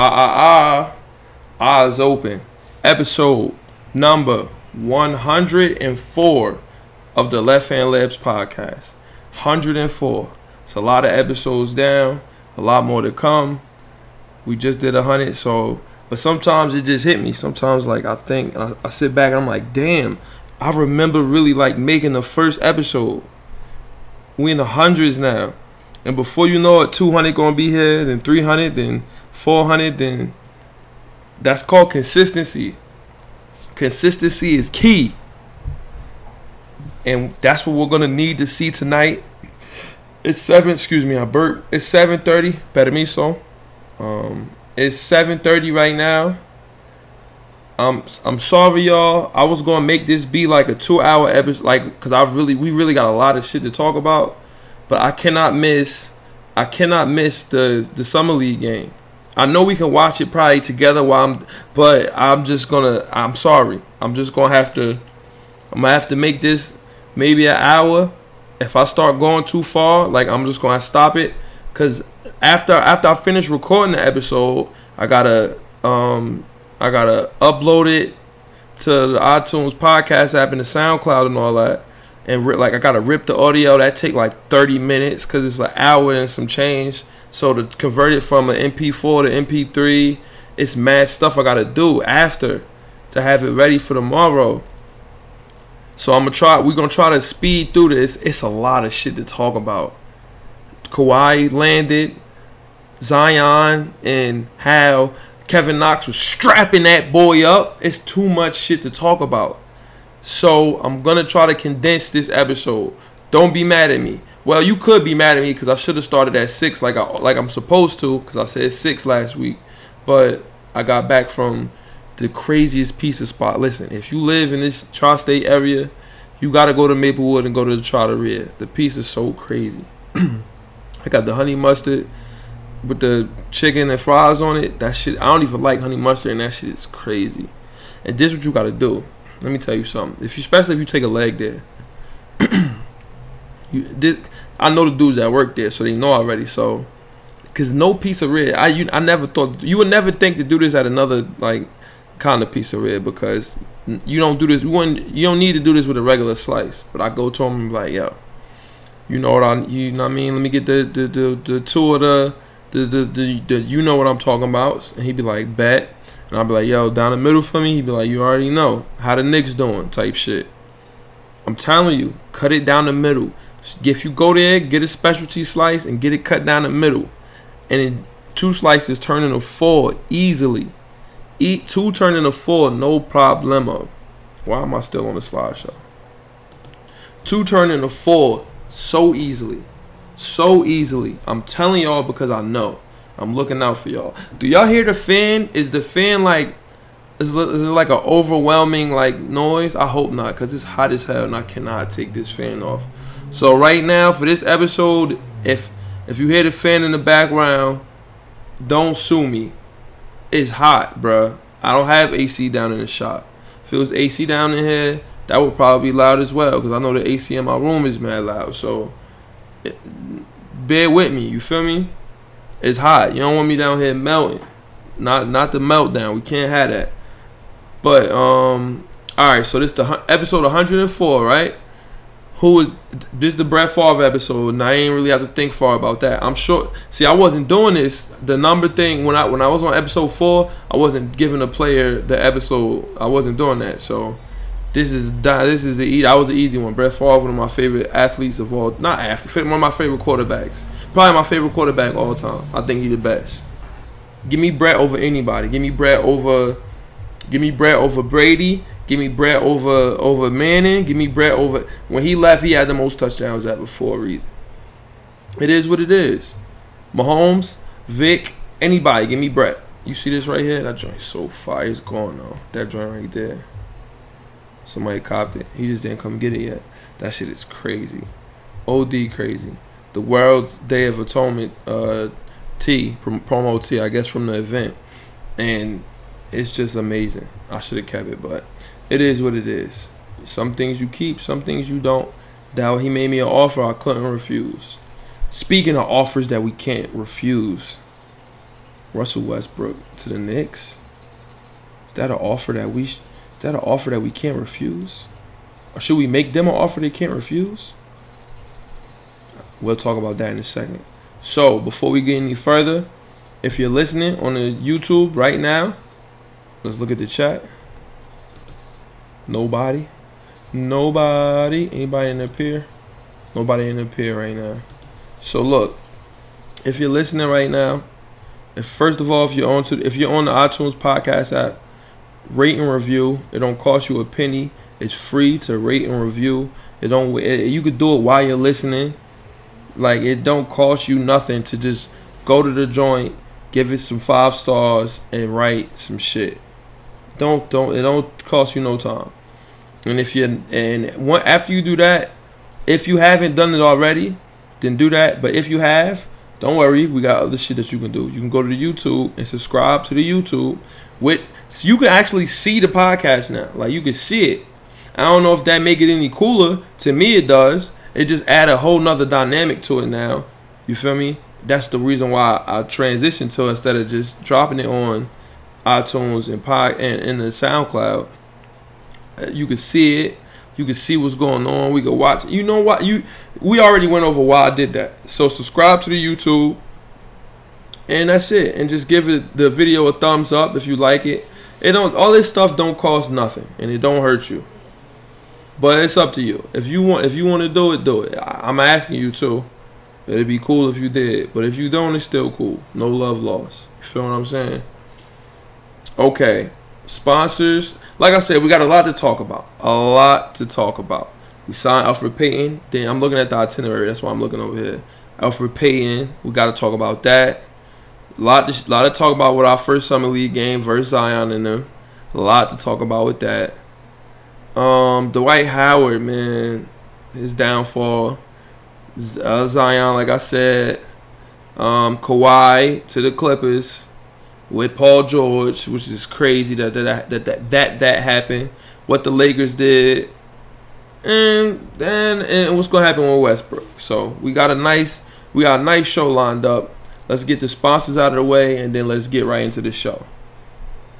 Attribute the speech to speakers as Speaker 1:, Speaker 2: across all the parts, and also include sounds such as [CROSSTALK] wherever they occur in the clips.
Speaker 1: Ah ah ah, eyes open. Episode number 104 of the Left Hand Layups podcast. 104. It's a lot of episodes down, a lot more to come. We just did a hundred, so but sometimes it just hit me. Sometimes like I think I, I sit back and I'm like, damn, I remember really like making the first episode. We in the hundreds now. And before you know it, 200 gonna be here, then 300, then 400, then that's called consistency. Consistency is key. And that's what we're gonna need to see tonight. It's seven, excuse me, I burp. It's 7:30. Better me so. Um, it's 7:30 right now. I'm I'm sorry, y'all. I was gonna make this be like a two-hour episode, like, cause I really we really got a lot of shit to talk about, but I cannot miss I cannot miss the the summer league game. I know we can watch it probably together while I'm, but I'm just gonna. I'm sorry. I'm just gonna have to. I'm gonna have to make this maybe an hour. If I start going too far, like I'm just gonna stop it, cause after after I finish recording the episode, I gotta um I gotta upload it to the iTunes podcast app and the SoundCloud and all that. And like I gotta rip the audio. That take like 30 minutes because it's an hour and some change. So to convert it from an MP4 to MP3, it's mad stuff I gotta do after to have it ready for tomorrow. So I'm gonna try. We're gonna try to speed through this. It's a lot of shit to talk about. Kawhi landed, Zion, and how Kevin Knox was strapping that boy up. It's too much shit to talk about. So I'm gonna try to condense this episode. Don't be mad at me. Well, you could be mad at me because I should have started at six, like I like I'm supposed to, because I said six last week. But I got back from the craziest pizza spot. Listen, if you live in this tri-state area, you gotta go to Maplewood and go to the Trattoria. The pizza's so crazy. [CLEARS THROAT] I got the honey mustard with the chicken and fries on it. That shit, I don't even like honey mustard, and that shit is crazy. And this what you gotta do. Let me tell you something. If you, especially if you take a leg there, you this, I know the dudes that work there, so they know already. So, cause no pizzeria, I you, I never thought you would never think to do this at another like kind of pizzeria because you don't do this. You you don't need to do this with a regular slice. But I go to him and be like, yo, you know what I, you know what I mean? Let me get the the the, the two of the the, the the the you know what I'm talking about. And he'd be like, bet. And I'd be like, yo, down the middle for me. He'd be like, you already know how the Knicks doing, type shit. I'm telling you, cut it down the middle. If you go there, get a specialty slice and get it cut down the middle, and then two slices turn into four easily. Eat two turn into four, no problemo. Why am I still on the slideshow? Two turn into four so easily, so easily. I'm telling y'all because I know. I'm looking out for y'all. Do y'all hear the fan? Is the fan like? Is, it- is it like an overwhelming like noise? I hope not, cause it's hot as hell and I cannot take this fan off. So right now for this episode, if if you hear the fan in the background, don't sue me. It's hot, bruh. I don't have AC down in the shop. If it was AC down in here, that would probably be loud as well, cause I know the AC in my room is mad loud. So it, bear with me. You feel me? It's hot. You don't want me down here melting. Not not the meltdown. We can't have that. But um, all right. So this the episode 104, right? Who is this? The Brett Favre episode, and I ain't really have to think far about that. I'm sure. See, I wasn't doing this. The number thing when I when I was on episode four, I wasn't giving a player the episode. I wasn't doing that. So this is this is the I was the easy one. Brett Favre, one of my favorite athletes of all, not athlete, one of my favorite quarterbacks. Probably my favorite quarterback all time. I think he's the best. Give me Brett over anybody. Give me Brett over. Give me Brett over Brady. Give me Brett over over Manning. Give me Brett over. When he left, he had the most touchdowns ever for a reason. It is what it is. Mahomes, Vic, anybody. Give me Brett. You see this right here? That joint so fire. It's gone though. That joint right there. Somebody copped it. He just didn't come get it yet. That shit is crazy. OD crazy. The World's Day of Atonement uh, T, prom- promo T, I guess from the event. And it's just amazing. I should have kept it, but it is what it is. Some things you keep, some things you don't. That he made me an offer I couldn't refuse. Speaking of offers that we can't refuse, Russell Westbrook to the Knicks. Is that an offer that we? Is that an offer that we can't refuse? Or should we make them an offer they can't refuse? We'll talk about that in a second. So before we get any further, if you're listening on the YouTube right now, let's look at the chat. Nobody. Nobody. Anybody in the pier? Nobody in the pier right now. So look, if you're listening right now, if first of all, if you're on to if you're on the iTunes podcast app, rate and review. It don't cost you a penny. It's free to rate and review. It don't. It, you could do it while you're listening. Like it don't cost you nothing to just go to the joint, give it some five stars, and write some shit. Don't don't it don't cost you no time. And if you and one after you do that, if you haven't done it already, then do that. But if you have, don't worry, we got other shit that you can do. You can go to the YouTube and subscribe to the YouTube with so you can actually see the podcast now. Like you can see it. I don't know if that make it any cooler. To me it does. It just add a whole nother dynamic to it now. You feel me? That's the reason why I transitioned to instead of just dropping it on iTunes and pod and in the SoundCloud. You can see it. You can see what's going on. We can watch. You know what? You we already went over why I did that. So subscribe to the YouTube, and that's it. And just give it the video a thumbs up if you like it. It don't. All this stuff don't cost nothing, and it don't hurt you. But it's up to you. If you want, if you want to do it, do it. I, I'm asking you to. It'd be cool if you did, but if you don't, it's still cool. No love lost. You feel what I'm saying? Okay, sponsors. Like I said, we got a lot to talk about. A lot to talk about. We signed Elfrid Payton. Then I'm looking at the itinerary. That's why I'm looking over here. Elfrid Payton. We got to talk about that. A lot, to, lot to talk about with our first summer league game versus Zion and them. A lot to talk about with that. Um, Dwight Howard, man, his downfall. Uh, Zion, like I said, um, Kawhi to the Clippers with Paul George, which is crazy that that that that that, that happened. What the Lakers did, and then and what's gonna happen with Westbrook. So we got a nice we got a nice show lined up. Let's get the sponsors out of the way, and then let's get right into the show.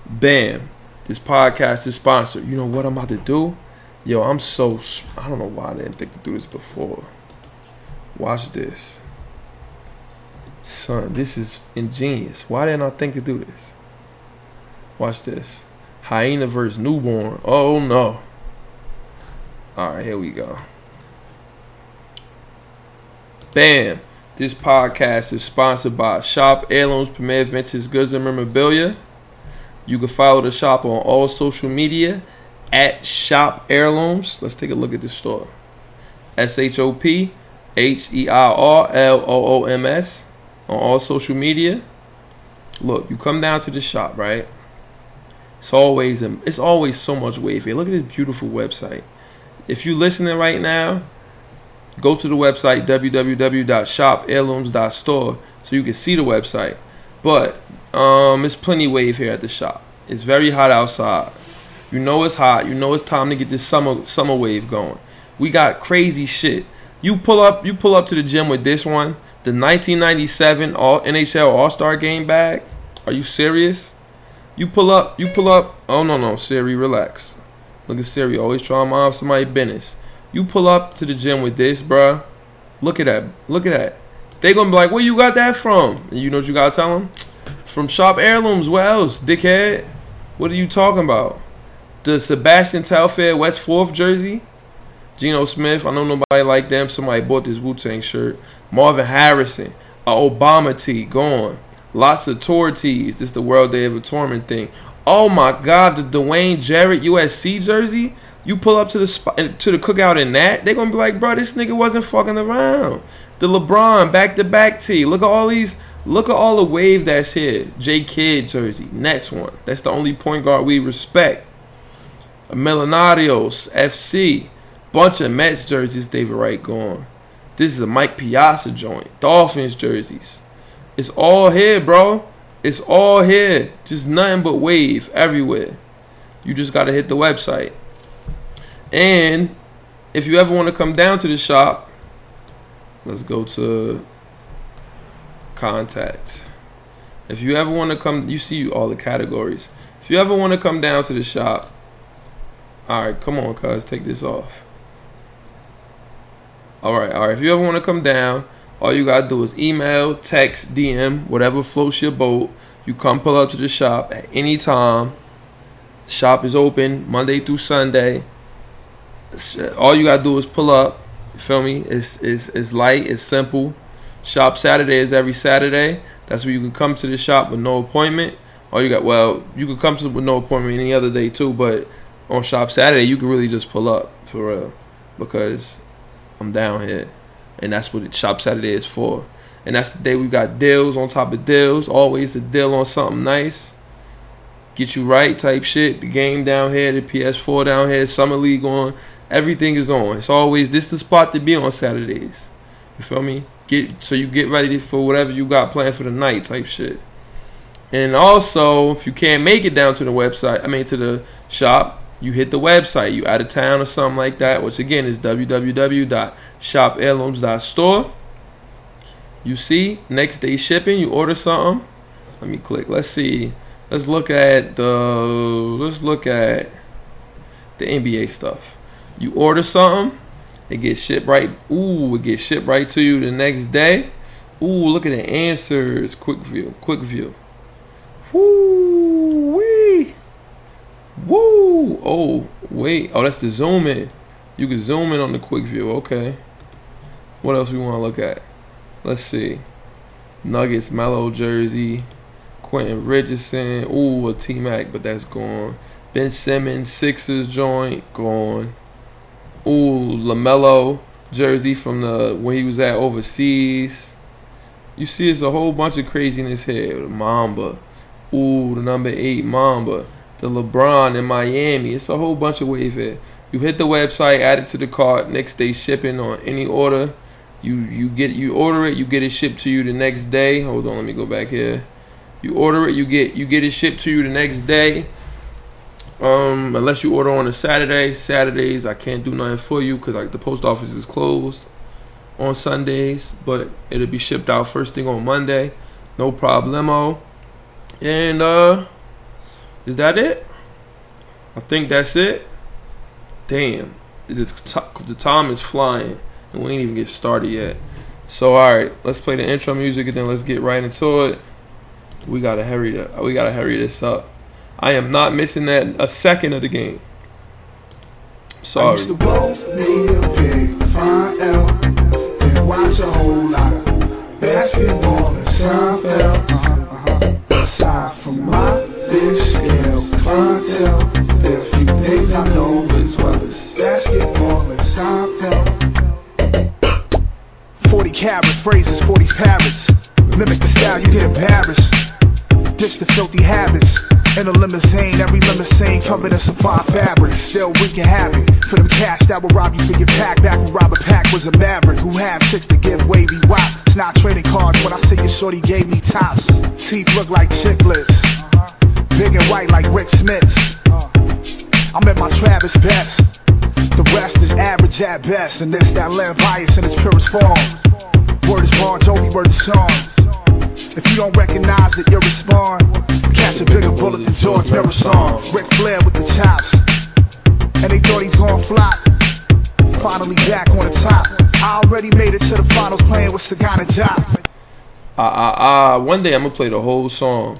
Speaker 1: Bam! This podcast is sponsored. You know what I'm about to do? Yo, I'm so I don't know why I didn't think to do this before. Watch this. Son, this is ingenious. Why didn't I think to do this? Watch this. Hyena versus newborn. Oh no. Alright, here we go. Bam. This podcast is sponsored by Shop Heirlooms Premier Vintage Goods and Memorabilia. You can follow the shop on all social media at Shop Heirlooms. Let's take a look at the store. S H O P H E I R L O O M S on all social media. Look, you come down to the shop, right? It's always it's always so much wave here. Look at this beautiful website. If you're listening right now, go to the website www.shopheirlooms.store so you can see the website. But um, it's plenty wave here at the shop. It's very hot outside. You know it's hot. You know it's time to get this summer summer wave going. We got crazy shit. You pull up, you pull up to the gym with this one, the 1997 All NHL All Star Game bag. Are you serious? You pull up, you pull up. Oh no no, Siri, relax. Look at Siri, always trying to mind somebody business. You pull up to the gym with this, bruh. Look at that. Look at that. They gonna be like, where you got that from? And you know what you gotta tell them? From Shop Heirlooms. Where else, dickhead? What are you talking about? The Sebastian Telfair West Fourth jersey. Geno Smith. I know nobody like them. Somebody bought this Wu Tang shirt. Marvin Harrison. A Obama tee. Gone. Lots of tour tees. This is the World Day of a Tournament thing. Oh my God, the Dwayne Jarrett USC jersey. You pull up to the spot, to the cookout in that, they're gonna be like, bro, this nigga wasn't fucking around. The LeBron back to back tee. Look at all these. Look at all the wave that's here. J Kidd jersey, Next one. That's the only point guard we respect. Millonarios FC, bunch of Mets jerseys. David Wright gone. This is a Mike Piazza joint. Dolphins jerseys. It's all here, bro. It's all here. Just nothing but wave everywhere. You just gotta hit the website. And if you ever want to come down to the shop, let's go to contact. If you ever want to come, you see all the categories. If you ever want to come down to the shop, all right, come on, cuz take this off. All right, all right. If you ever want to come down, all you gotta do is email, text, DM, whatever floats your boat. You come pull up to the shop at any time. shop is open Monday through Sunday. All you gotta do is pull up. You feel me? It's it's it's light. It's simple. Shop Saturday is every Saturday. That's where you can come to the shop with no appointment. Or you got well, you could come to with no appointment any other day too, but on Shop Saturday you can really just pull up for real because I'm down here, and that's what Shop Saturday is for. And that's the day we got deals on top of deals. Always a deal on something nice. Get you right type shit. The game down here, the PS4 down here, Summer League on. Everything is on. It's always this the spot to be on Saturdays. You feel me? Get so you get ready for whatever you got planned for the night type shit. And also, if you can't make it down to the website, I mean to the shop, you hit the website. You out of town or something like that, which again is www.shopheirlooms.store. You see, next day shipping, you order something. Let me click. Let's see. Let's look at the let's look at the NBA stuff. You order something, it gets shipped right. Ooh, it gets shipped right to you the next day. Ooh, look at the answers. Quick view. Quick view. Wee. Woo. Oh, wait. Oh, that's the zoom in. You can zoom in on the quick view. Okay. What else we want to look at? Let's see. Nuggets, Melo jersey. Quentin Richardson. Ooh, a T Mac, but that's gone. Ben Simmons, Sixers joint, gone. Ooh, LaMelo jersey from the when he was at overseas. You see, it's a whole bunch of craziness here. Mamba. Ooh, the number eight Mamba. The LeBron in Miami. It's a whole bunch of here. You hit the website, add it to the cart, next day shipping on any order. You you get you order it, you get it shipped to you the next day. Hold on, let me go back here. You order it, you get you get it shipped to you the next day. Um, unless you order on a Saturday. Saturdays I can't do nothing for you because like the post office is closed on Sundays, but it'll be shipped out first thing on Monday. No problemo. And uh is that it? I think that's it. Damn. The time is flying and we ain't even get started yet. So all right, let's play the intro music and then let's get right into it. We gotta hurry to, we gotta hurry this up. I am not missing that a second of the game. Sorry. I used to roll me a big fine L and watch a whole lot of basketball Seinfeld. 40 carats, phrases, 40 parrots. Mimic the style, you get embarrassed. Ditch the filthy habits. In a limousine, every limousine covered in supply fabrics. Still wreaking havoc for them cash that will rob you for your pack. Back when Robert Pack was a maverick who had six to give wavy wop. It's not trading cards when I see your shorty gave me tops. Teeth look like chiclets, big and white like Rik Smits. I'm at my Travis best. The rest is average at best, and this that land bias in its purest form. Word is Bon Jovi, word is song. If you don't recognize it, you respond. Catch a bigger bullet than George Marathon. Ric Flair with the chops. And they thought he's gonna flop. Finally back on the top. I already made it to the finals playing with Sagana Jock. Ah, ah, ah. One day I'm gonna play the whole song.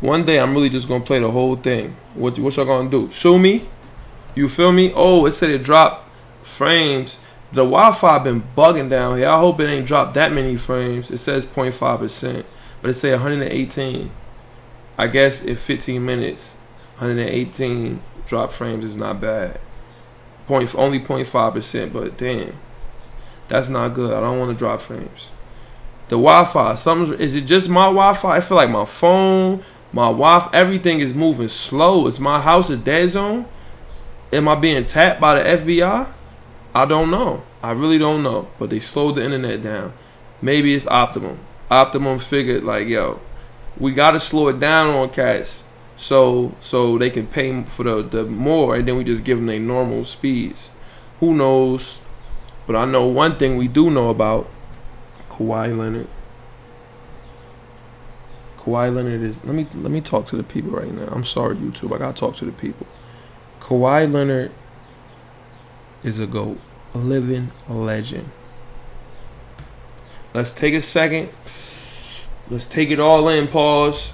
Speaker 1: One day I'm really just gonna play the whole thing. What, what y'all gonna do? Show me? You feel me? Oh, it said it dropped frames. The Wi-Fi been bugging down here. I hope it ain't dropped that many frames. It says 0.5%, but it say 118. I guess in 15 minutes, 118 drop frames is not bad. Point only 0.5%, but damn, that's not good. I don't want to drop frames. The Wi-Fi, something is it just my Wi-Fi? I feel like my phone, my Wi-Fi, everything is moving slow. Is my house a dead zone? Am I being tapped by the FBI? I don't know. I really don't know. But they slowed the internet down. Maybe it's Optimum. Optimum figured like, yo, we gotta slow it down on cats so so they can pay for the, the more and then we just give them their normal speeds. Who knows? But I know one thing we do know about Kawhi Leonard. Kawhi Leonard is. Let me let me talk to the people right now. I'm sorry, YouTube. I gotta talk to the people. Kawhi Leonard is a goat, a living legend. Let's take a second. Let's take it all in. Pause.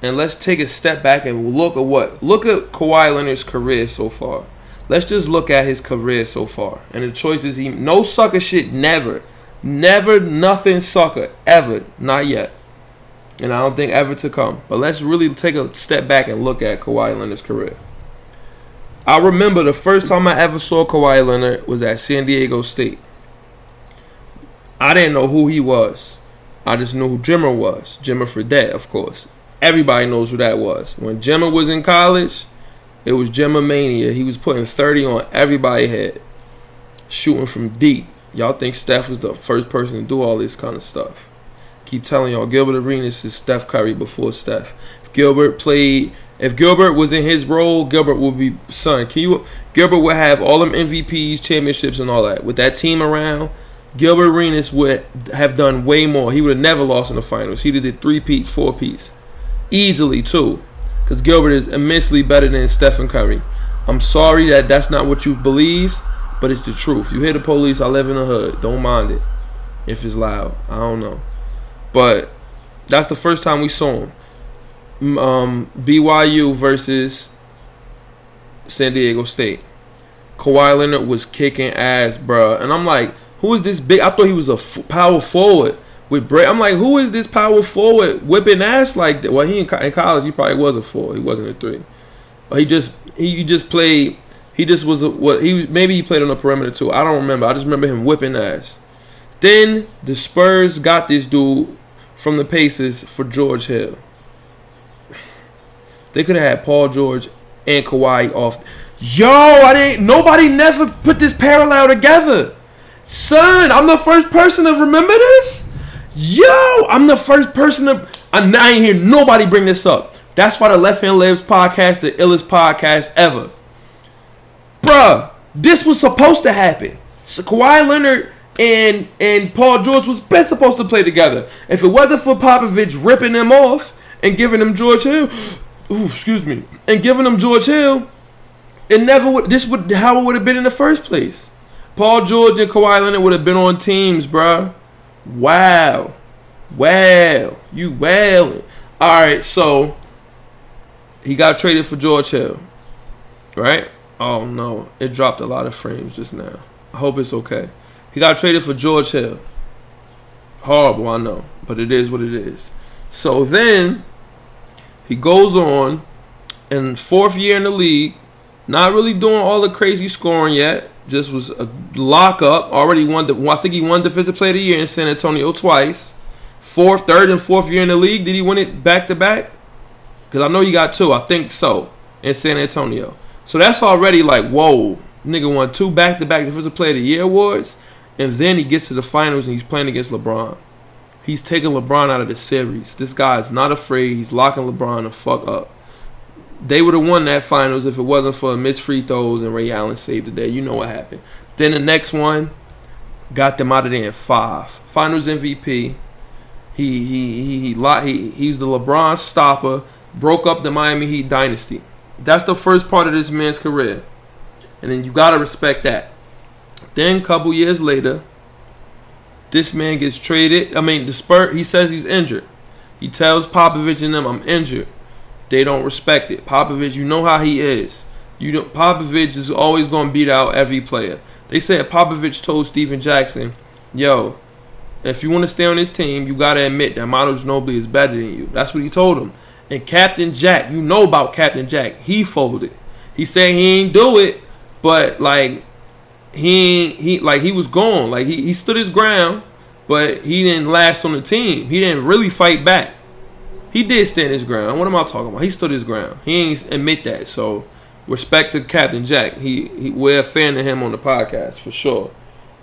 Speaker 1: And let's take a step back and look at what look at Kawhi Leonard's career so far. Let's just look at his career so far and the choices he no sucker shit never. Never nothing sucker ever. Not yet. And I don't think ever to come. But let's really take a step back and look at Kawhi Leonard's career. I remember the first time I ever saw Kawhi Leonard was at San Diego State. I didn't know who he was. I just knew who Jimmer was. Jimmer Fredette, of course. Everybody knows who that was. When Jimmer was in college, it was Jimmer Mania. He was putting 30 on everybody head. Shooting from deep. Y'all think Steph was the first person to do all this kind of stuff. Keep telling y'all, Gilbert Arenas is Steph Curry before Steph. If Gilbert played, if Gilbert was in his role, Gilbert would be son. Can you? Gilbert would have all them MVPs, championships, and all that. With that team around, Gilbert Arenas would have done way more. He would have never lost in the finals. Have did three peats, four peats, easily too, because Gilbert is immensely better than Stephen Curry. I'm sorry that that's not what you believe, but it's the truth. You hear the police? I live in the hood. Don't mind it if it's loud. I don't know, but that's the first time we saw him. Um, BYU versus San Diego State. Kawhi Leonard was kicking ass, bruh. And I'm like, who is this big? I thought he was a f- power forward with Brett. I'm like, who is this power forward whipping ass like that? Well, he in, co- in college he probably was a four. He wasn't a three. But he just he just played. He just was a, what he maybe he played on the perimeter too. I don't remember. I just remember him whipping ass. Then the Spurs got this dude from the Pacers for George Hill. They could have had Paul George and Kawhi off. Yo, I didn't. Nobody never put this parallel together. Son, I'm the first person to remember this. Yo, I'm the first person to. I'm not hear nobody bring this up. That's why the Left Hand Layups podcast, the illest podcast ever. Bruh, this was supposed to happen. So Kawhi Leonard and and Paul George was best supposed to play together. If it wasn't for Popovich ripping them off and giving them George Hill, ooh, excuse me, and giving them George Hill, it never would. This would how it would have been in the first place. Paul George and Kawhi Leonard would have been on teams, bruh. Wow. Wow. You wailing. Alright, so he got traded for George Hill. Right? Oh no. It dropped a lot of frames just now. I hope it's okay. He got traded for George Hill. Horrible, I know. But it is what it is. So then he goes on in fourth year in the league, not really doing all the crazy scoring yet just was a lockup. Already won the. I think he won Defensive Player of the Year in San Antonio twice. Fourth, third, and fourth year in the league. Did he win it back to back? Because I know he got two. I think so in San Antonio. So that's already like whoa, nigga won two back to back Defensive Player of the Year awards, and then he gets to the finals and he's playing against LeBron. He's taking LeBron out of the series. This guy is not afraid. He's locking LeBron the fuck up they would have won that finals if it wasn't for a missed free throws and Ray Allen saved the day. You know what happened. Then the next one got them out of there in five. Finals MVP. He he he he he he's the LeBron stopper. Broke up the Miami Heat dynasty. That's the first part of this man's career, and then you gotta respect that. Then a couple years later, this man gets traded. I mean, the Spurs. He says he's injured. He tells Popovich and them, "I'm injured." They don't respect it. Popovich, you know how he is. You don't, Popovich is always going to beat out every player. They said Popovich told Stephen Jackson, "Yo, if you want to stay on this team, you got to admit that Manu Ginobili is better than you." That's what he told him. And Captain Jack, you know about Captain Jack. He folded. He said he ain't do it, but like he he like he was gone. Like he, he stood his ground, but he didn't last on the team. He didn't really fight back. He did stand his ground. What am I talking about? He stood his ground. He ain't admit that. So respect to Captain Jack. He, he we're a fan of him on the podcast for sure.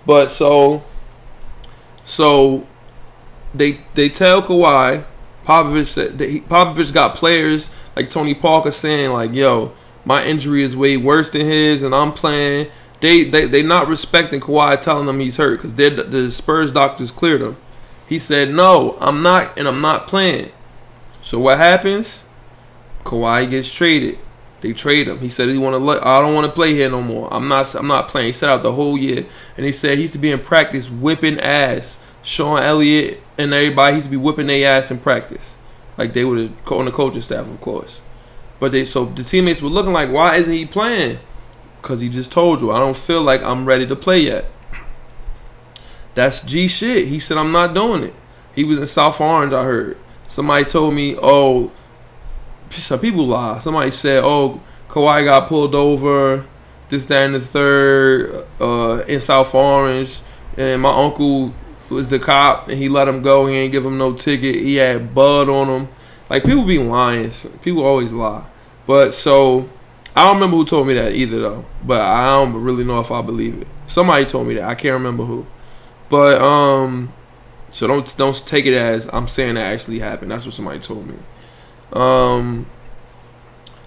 Speaker 1: But so so they they tell Kawhi Popovich said that he, Popovich got players like Tony Parker saying like, "Yo, my injury is way worse than his, and I'm playing." They they they not respecting Kawhi, telling them he's hurt because the Spurs doctors cleared him. He said, "No, I'm not, and I'm not playing." So what happens? Kawhi gets traded. They trade him. He said he want to. I don't want to play here no more. I'm not. I'm not playing. He sat out the whole year, and he said he used to be in practice whipping ass. Sean Elliott and everybody used to be whipping their ass in practice, like they would on the coaching staff, of course. But they so the teammates were looking like, why isn't he playing? Because he just told you, I don't feel like I'm ready to play yet. That's G shit. He said I'm not doing it. He was in South Orange. I heard somebody told me, oh some people lie. Somebody said, "Oh, Kawhi got pulled over, this, that, and the third, uh, in South Orange, and my uncle was the cop, and he let him go. He ain't give him no ticket. He had bud on him. Like people be lying. People always lie. But so I don't remember who told me that either, though. But I don't really know if I believe it. Somebody told me that. I can't remember who. But um, so don't don't take it as I'm saying that actually happened. That's what somebody told me. Um,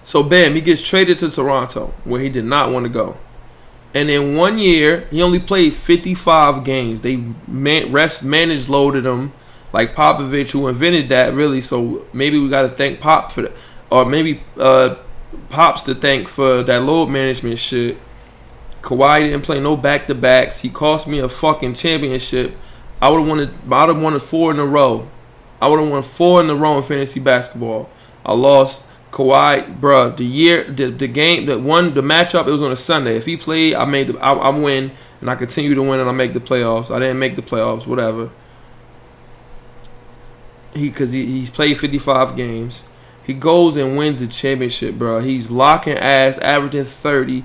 Speaker 1: so bam, he gets traded to Toronto, where he did not want to go. And in one year, he only played 55 games. They man, rest managed loaded him, like Popovich, who invented that, really. So maybe we got to thank Pop for that, or maybe uh, Pops to thank for that load management shit. Kawhi didn't play no back to backs. He cost me a fucking championship. I would have wanted. I would have wanted four in a row. I would have won four in a row in fantasy basketball. I lost Kawhi, bruh. The year, the, the game, the one, the matchup. It was on a Sunday. If he played, I made, the, I, I win, and I continue to win, and I make the playoffs. I didn't make the playoffs, whatever. He, cause he, he's played 55 games. He goes and wins the championship, bro. He's locking ass, averaging 30,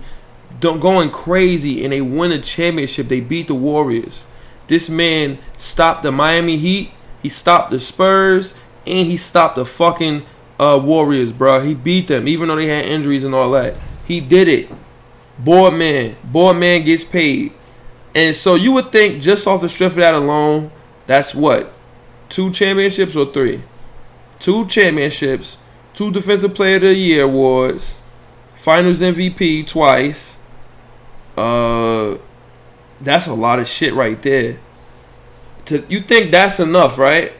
Speaker 1: don't going crazy, and they win a championship. They beat the Warriors. This man stopped the Miami Heat he stopped the Spurs and he stopped the fucking uh, Warriors, bro. He beat them even though they had injuries and all that. He did it. Board man, board man gets paid. And so you would think just off the strength of that alone, that's what? Two championships or three? Two championships, two defensive player of the year awards, finals MVP twice. Uh that's a lot of shit right there to you think that's enough, right?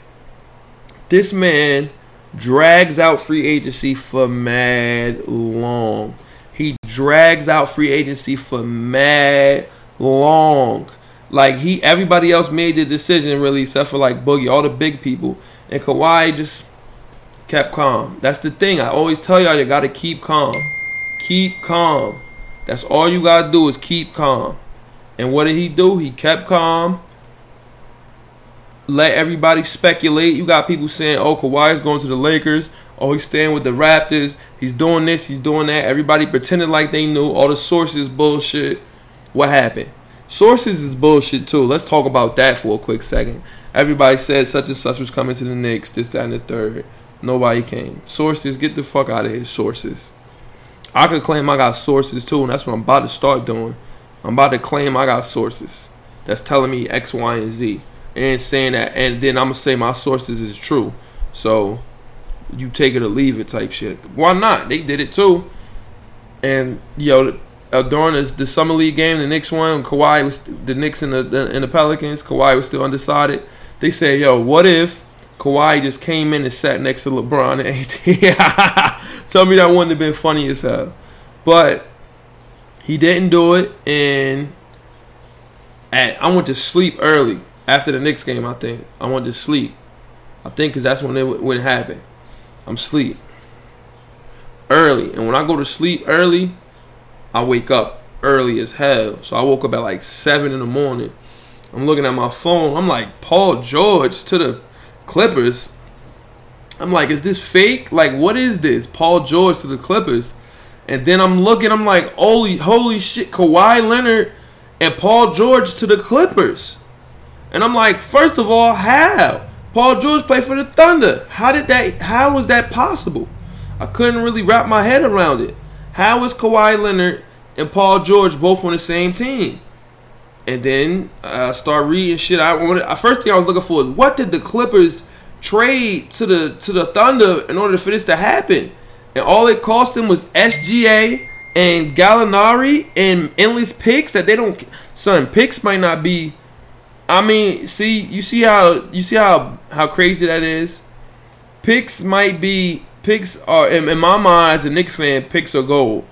Speaker 1: This man drags out free agency for mad long. He drags out free agency for mad long. Like he, everybody else made the decision really, except for like Boogie, all the big people, and Kawhi just kept calm. That's the thing. I always tell y'all, you gotta keep calm. Keep calm. That's all you gotta do is keep calm. And what did he do? He kept calm let everybody speculate. You got people saying, "Oh, is going to the Lakers. Oh, he's staying with the Raptors. He's doing this. He's doing that." Everybody pretended like they knew. All the sources bullshit. What happened? Sources is bullshit too. Let's talk about that for a quick second. Everybody said such and such was coming to the Knicks. This, that, and the third. Nobody came. Sources, get the fuck out of here. Sources. I could claim I got sources too, and that's what I'm about to start doing. I'm about to claim I got sources that's telling me X, Y, and Z and saying that, and then I'm gonna say my sources is true. So you take it or leave it type shit. Why not? They did it too. And yo, uh, during this, the summer league game, the Knicks won. Kawhi was the Knicks and the, the and the Pelicans. Kawhi was still undecided. They say, yo, what if Kawhi just came in and sat next to LeBron and AD? [LAUGHS] Tell me that wouldn't have been funny as hell. But he didn't do it, and, and I went to sleep early after the Knicks game, I think I went to sleep. I think because that's when it would happen. I'm sleep early, and when I go to sleep early, I wake up early as hell. So I woke up at like seven in the morning. I'm looking at my phone. I'm like Paul George to the Clippers. I'm like, is this fake? Like, what is this? Paul George to the Clippers. And then I'm looking, I'm like, holy, holy shit, Kawhi Leonard and Paul George to the Clippers. And I'm like, first of all, how? Paul George played for the Thunder. How did that how was that possible? I couldn't really wrap my head around it. How was Kawhi Leonard and Paul George both on the same team? And then I start reading shit. I wanted, first thing I was looking for is what did the Clippers trade to the to the Thunder in order for this to happen? And all it cost them was SGA and Gallinari and endless picks that they don't. Son, picks might not be I mean, see, you see how you see how how crazy that is. picks might be picks are in, in my mind as a Knicks fan, picks are gold.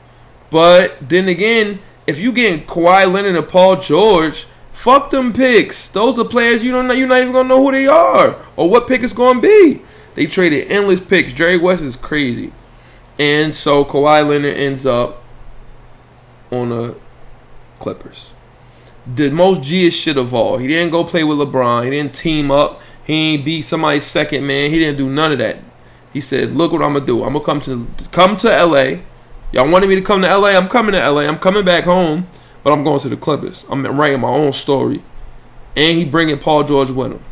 Speaker 1: But then again, if you get Kawhi Leonard and Paul George, fuck them picks. Those are players you don't know. You're not even gonna know who they are or what pick is gonna be. They traded endless picks. Jerry West is crazy, and so Kawhi Leonard ends up on the Clippers. The most G shit of all. He didn't go play with LeBron. He didn't team up. He ain't be somebody's second man. He didn't do none of that. He said, "Look what I'm gonna do. I'm gonna come to come to LA. Y'all wanted me to come to LA. I'm coming to LA. I'm coming back home, but I'm going to the Clippers. I'm writing my own story." And he bringing Paul George with him.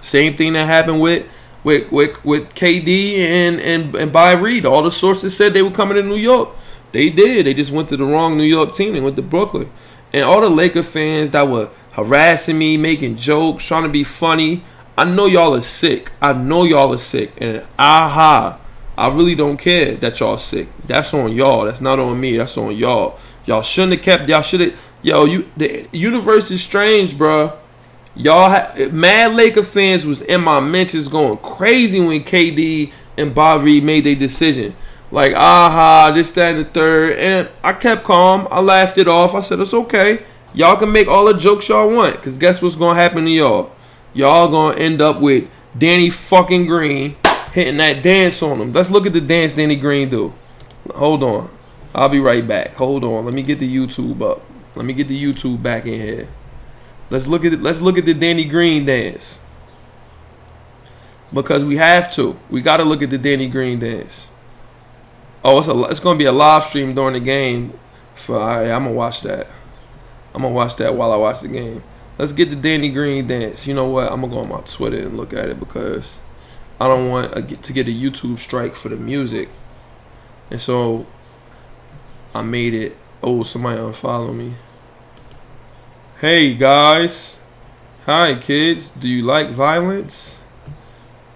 Speaker 1: Same thing that happened with with with, with KD and and and Kyrie. All the sources said they were coming to New York. They did. They just went to the wrong New York team. They went to Brooklyn. And all the Laker fans that were harassing me, making jokes, trying to be funny. I know y'all are sick. I know y'all are sick. And aha, I really don't care that y'all sick. That's on y'all. That's not on me. That's on y'all. Y'all shouldn't have kept. Y'all should have. Yo, you. The universe is strange, bruh. Y'all, ha- mad Laker fans was in my mentions going crazy when KD and Bobby made their decision. Like, aha, this, that, and the third. And I kept calm. I laughed it off. I said, it's okay. Y'all can make all the jokes y'all want. Because guess what's going to happen to y'all? y'all gonna end up with Danny fucking Green hitting that dance on him. Let's look at the dance Danny Green do. Hold on. I'll be right back. Hold on. Let me get the YouTube up. Let me get the YouTube back in here. Let's look at it. Let's look at the Danny Green dance. Because we have to. We got to look at the Danny Green dance. Oh, it's a it's gonna be a live stream during the game. For right, I'm gonna watch that. I'm gonna watch that while I watch the game. Let's get the Danny Green dance. You know what? I'm gonna go on my Twitter and look at it because I don't want to get a YouTube strike for the music. And so I made it. Oh, somebody unfollow me. Hey guys. Hi kids. Do you like violence?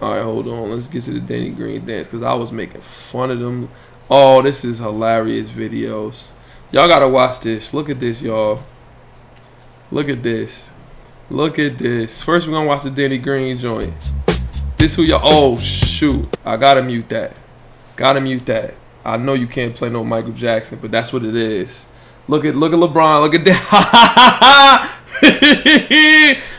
Speaker 1: Alright, hold on. Let's get to the Danny Green dance because I was making fun of them. Oh, this is hilarious videos. Y'all gotta watch this. Look at this, y'all. Look at this. Look at this. First, we're gonna watch the Danny Green joint. This who y'all. Oh shoot! I gotta mute that. Gotta mute that. I know you can't play no Michael Jackson, but that's what it is. Look at look at LeBron. Look at that.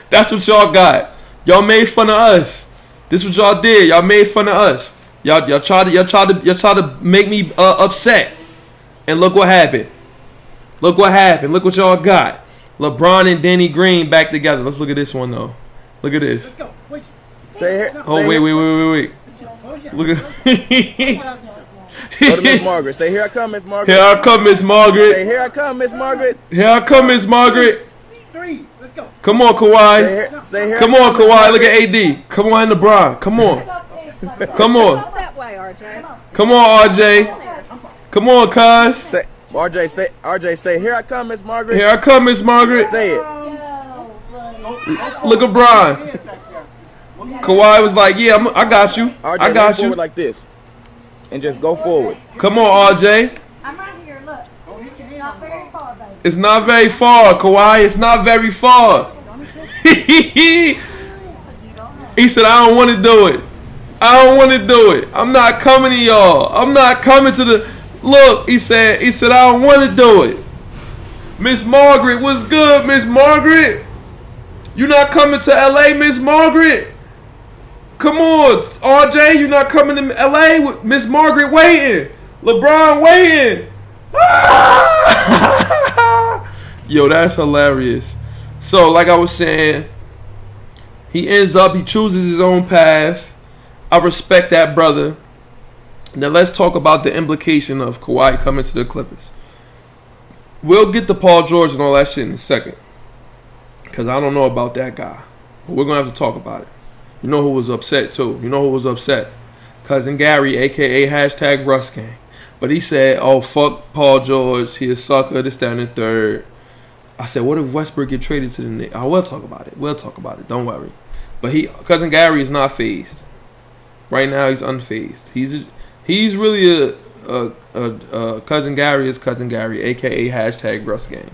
Speaker 1: [LAUGHS] that's what y'all got. Y'all made fun of us. This what y'all did. Y'all made fun of us. Y'all y'all tried to y'all tried to y'all tried to make me uh, upset. And look what happened. Look what happened. Look what y'all got. LeBron and Danny Green back together. Let's look at this one though. Look at this.
Speaker 2: Say here.
Speaker 1: Oh wait, wait, wait, wait, wait. Look at.
Speaker 2: Go to Miss Margaret. Say here I come, Miss Margaret.
Speaker 1: Here I come, Miss Margaret.
Speaker 2: Say here I come, Miss Margaret.
Speaker 1: Here I come, Miss Margaret.
Speaker 3: Three. Let's go.
Speaker 1: Come on,
Speaker 2: Say
Speaker 1: Kawhi.
Speaker 2: here. Say here.
Speaker 1: Come
Speaker 2: I
Speaker 1: on,
Speaker 2: come, Miss
Speaker 1: Kawhi. Look at AD. Come on, LeBron. Come on. Come on.
Speaker 4: Up that way, RJ.
Speaker 1: Come on, RJ. Come on, Cuz.
Speaker 2: Say RJ. Say RJ. Say here I come, Miss Margaret.
Speaker 1: Here I come, Miss Margaret.
Speaker 2: Say it.
Speaker 1: Look at Brian. Kawhi was like, "Yeah, I'm, I got you.
Speaker 2: RJ.
Speaker 1: I got you.
Speaker 2: like this, and just go forward.
Speaker 1: Come on, RJ.
Speaker 4: I'm right here. Look. It's not very far, baby.
Speaker 1: It's not very far, Kawhi. It's not very far." [LAUGHS] he said, "I don't want to do it. I don't want to do it. I'm not coming to y'all. I'm not coming to the look." He said, "He said I don't want to do it." Miss Margaret, what's good, Miss Margaret? You not coming to LA, Miss Margaret? Come on, RJ, You're not coming to LA with Miss Margaret waiting. LeBron waiting. [LAUGHS] Yo, that's hilarious. So, like I was saying, he ends up, he chooses his own path. I respect that brother. Now let's talk about the implication of Kawhi coming to the Clippers. We'll get to Paul George and all that shit in a second. Because I don't know about that guy. But we're going to have to talk about it. You know who was upset too? You know who was upset? Cousin Gary, aka hashtag Russ Gang. But he said, oh, fuck Paul George. He a sucker, this, that, and the third. I said, what if Westbrook get traded to the Knicks? I will talk about it. We'll talk about it. Don't worry. But he, cousin Gary is not phased. Right now, he's unfazed. He's he's really a, a, a, a cousin Gary is cousin Gary, aka hashtag Russ Gang.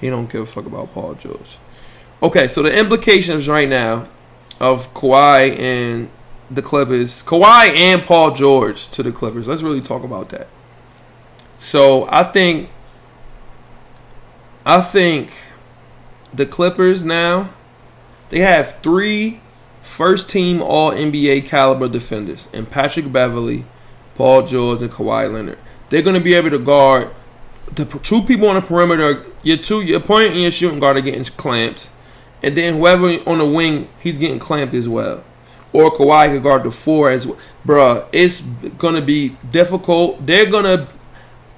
Speaker 1: He don't give a fuck about Paul George. Okay, so the implications right now of Kawhi and the Clippers, Kawhi and Paul George to the Clippers. Let's really talk about that. So I think, I think, the Clippers now, they have three first team All NBA caliber defenders, and Patrick Beverley, Paul George, and Kawhi Leonard. They're going to be able to guard the two people on the perimeter. Your two, your point and your shooting guard are getting clamped, and then whoever on the wing, he's getting clamped as well. Or Kawhi can guard the four as well. Bruh, it's gonna be difficult. They're gonna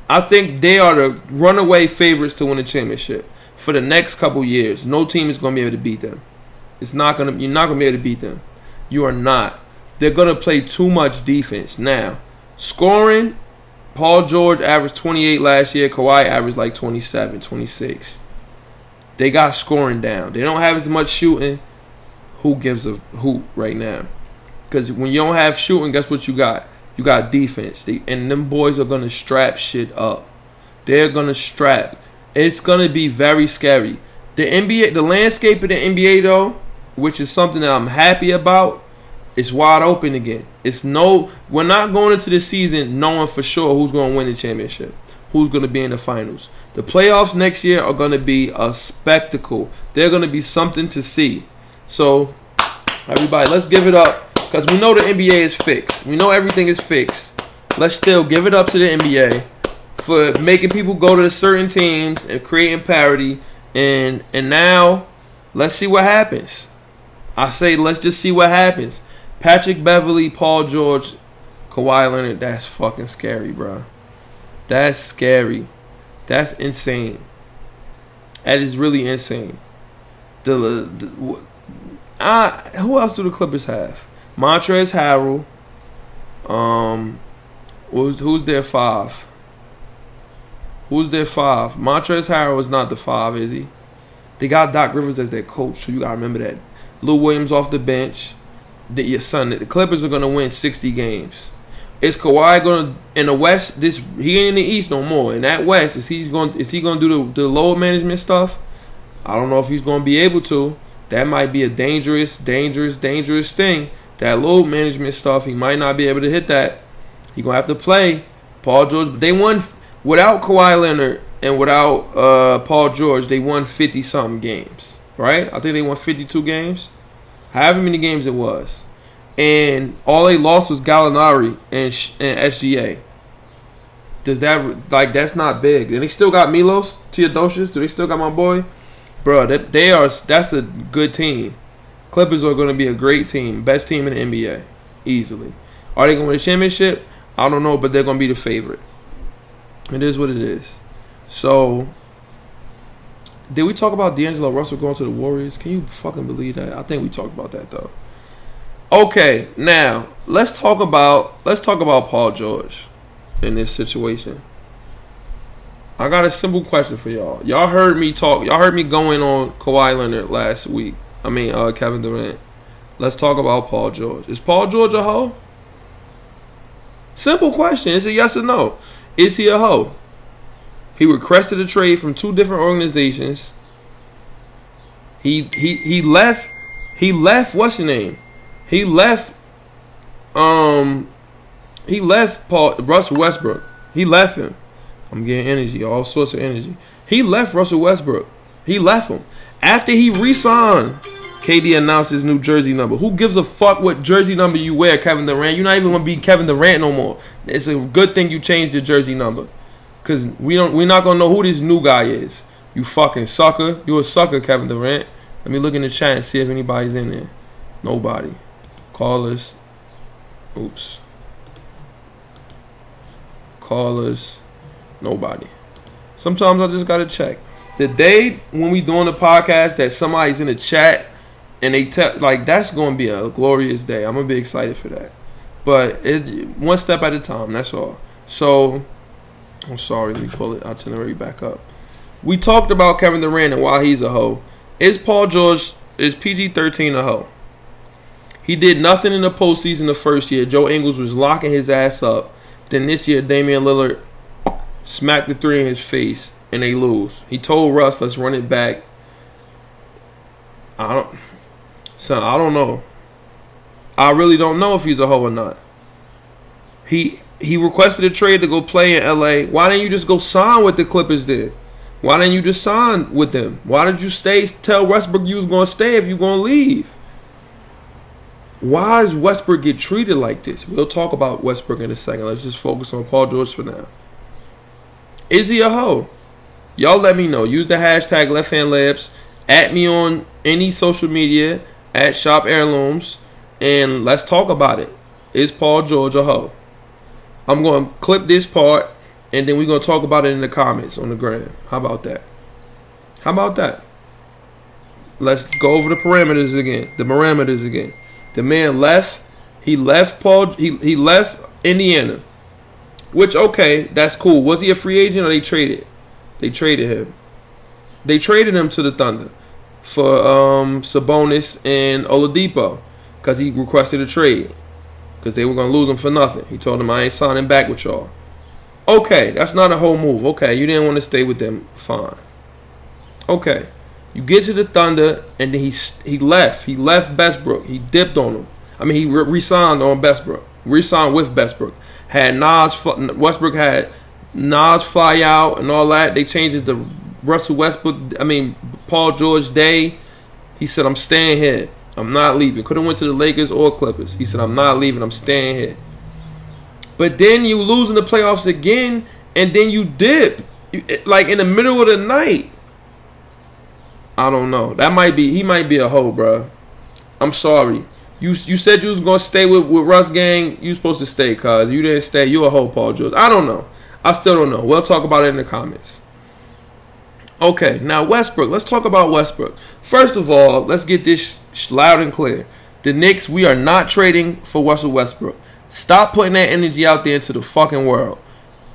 Speaker 1: I think they are the runaway favorites to win the championship for the next couple years. No team is gonna be able to beat them. It's not gonna you're not gonna be able to beat them. You are not. They're gonna play too much defense. Now, scoring, Paul George averaged 28 last year, Kawhi averaged like 27, 26. They got scoring down. They don't have as much shooting. Who gives a hoot right now? Because when you don't have shooting, guess what you got? You got defense. They, and them boys are going to strap shit up. They're going to strap. It's going to be very scary. The NBA, the landscape of the NBA, though, which is something that I'm happy about, it's wide open again. It's no, we're not going into the season knowing for sure who's going to win the championship, who's going to be in the finals. The playoffs next year are going to be a spectacle. They're going to be something to see. So, everybody, let's give it up because we know the NBA is fixed. We know everything is fixed. Let's still give it up to the NBA for making people go to certain teams and creating parity. And and now, let's see what happens. I say let's just see what happens. Patrick Beverley, Paul George, Kawhi Leonard. That's fucking scary, bro. That's scary. That's insane. That is really insane. The, the I, who else do the Clippers have? Montrezl Harrell. Um, who's who's their five? Who's their five? Montrezl Harrell is not the five, is he? They got Doc Rivers as their coach, so you gotta remember that. Lou Williams off the bench. The, your son, the Clippers are gonna win sixty games. Is Kawhi gonna in the West? This he ain't in the East no more. In that West, is he going? Is he gonna do the, the load management stuff? I don't know if he's gonna be able to. That might be a dangerous, dangerous, dangerous thing. That load management stuff, he might not be able to hit that. He gonna have to play. Paul George, But they won without Kawhi Leonard and without uh, Paul George. They won fifty something games, right? I think they won fifty two games, however many games it was, and all they lost was Gallinari and, and SGA. Does that like that's not big? And they still got Milos Teodosic. Do they still got my boy? Bro, they, they are. That's a good team. Clippers are going to be a great team, best team in the NBA, easily. Are they going to win a championship? I don't know, but they're going to be the favorite. It is what it is. So, did we talk about D'Angelo Russell going to the Warriors? Can you fucking believe that? I think we talked about that though. Okay, now let's talk about let's talk about Paul George in this situation. I got a simple question for y'all. Y'all heard me talk. Y'all heard me going on Kawhi Leonard last week. I mean, uh, Kevin Durant. Let's talk about Paul George. Is Paul George a hoe? Simple question. Is it yes or no? Is he a hoe? He requested a trade from two different organizations. He he he left. He left. What's your name? He left. Um, he left Paul Russell Westbrook. He left him. I'm getting energy, all sorts of energy. He left Russell Westbrook. He left him after he re-signed. KD announced his new jersey number. Who gives a fuck what jersey number you wear, Kevin Durant? You're not even gonna be Kevin Durant no more. It's a good thing you changed your jersey number, cause we don't. We're not gonna know who this new guy is. You fucking sucker. You a sucker, Kevin Durant. Let me look in the chat and see if anybody's in there. Nobody. Callers. Oops. Call us. Nobody. Sometimes I just gotta check. The day when we doing the podcast that somebody's in the chat and they tell like that's gonna be a glorious day. I'm gonna be excited for that. But it one step at a time. That's all. So I'm sorry. Let me pull it itinerary back up. We talked about Kevin Durant and why he's a hoe. Is Paul George is PG thirteen a hoe? He did nothing in the postseason the first year. Joe Ingles was locking his ass up. Then this year, Damian Lillard smacked the three in his face and they lose. He told Russ, "Let's run it back." I don't, son. I don't know. I really don't know if he's a hoe or not. He he requested a trade to go play in LA. Why didn't you just go sign with the Clippers then? Why didn't you just sign with them? Why did you stay tell Westbrook you was gonna stay if you gonna leave? Why does Westbrook get treated like this? We'll talk about Westbrook in a second. Let's just focus on Paul George for now. Is he a hoe? Y'all let me know. Use the hashtag Left Hand Layups. At me on any social media at Shop Heirlooms, and let's talk about it. Is Paul George a hoe? I'm going to clip this part, and then we're going to talk about it in the comments on the gram. How about that? How about that? Let's go over the parameters again. The parameters again. The man left. He left Paul. He he left Indiana. Which okay, that's cool. Was he a free agent or they traded? They traded him. They traded him to the Thunder for um, Sabonis and Oladipo because he requested a trade because they were gonna lose him for nothing. He told them I ain't signing back with y'all. Okay, that's not a whole move. Okay, you didn't want to stay with them. Fine. Okay, you get to the Thunder and then he he left. He left Westbrook. He dipped on him. I mean, he re- re-signed on Westbrook. Re-signed with Westbrook. Had Nas Westbrook had Nas fly out and all that. They changed it to Russell Westbrook. I mean, Paul George Day. He said, "I'm staying here. I'm not leaving." Could have went to the Lakers or Clippers. He said, "I'm not leaving. I'm staying here." But then you lose in the playoffs again, and then you dip, like in the middle of the night. I don't know. That might be. He might be a hoe, bro. I'm sorry. You you said you was gonna stay with, with Russ gang. You supposed to stay, cause you didn't stay. You a hoe, Paul George. I don't know. I still don't know. We'll talk about it in the comments. Okay, now Westbrook. Let's talk about Westbrook. First of all, let's get this loud and clear. The Knicks, we are not trading for Russell Westbrook. Stop putting that energy out there into the fucking world.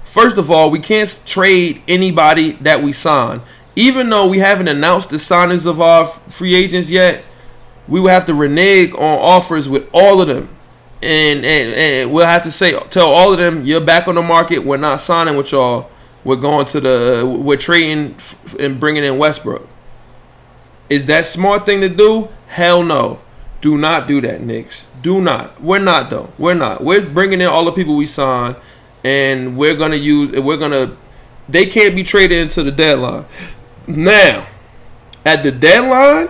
Speaker 1: First of all, we can't trade anybody that we sign. Even though we haven't announced the signings of our free agents yet, we will have to renege on offers with all of them. And, and, and we'll have to say tell all of them you're back on the market. We're not signing with y'all we're going to the we're trading and bringing in Westbrook. Is that smart thing to do? Hell no. Do not do that, Knicks. Do not. We're not though. We're not. We're bringing in all the people we signed, and we're gonna use. We're gonna. They can't be traded into the deadline. Now, at the deadline,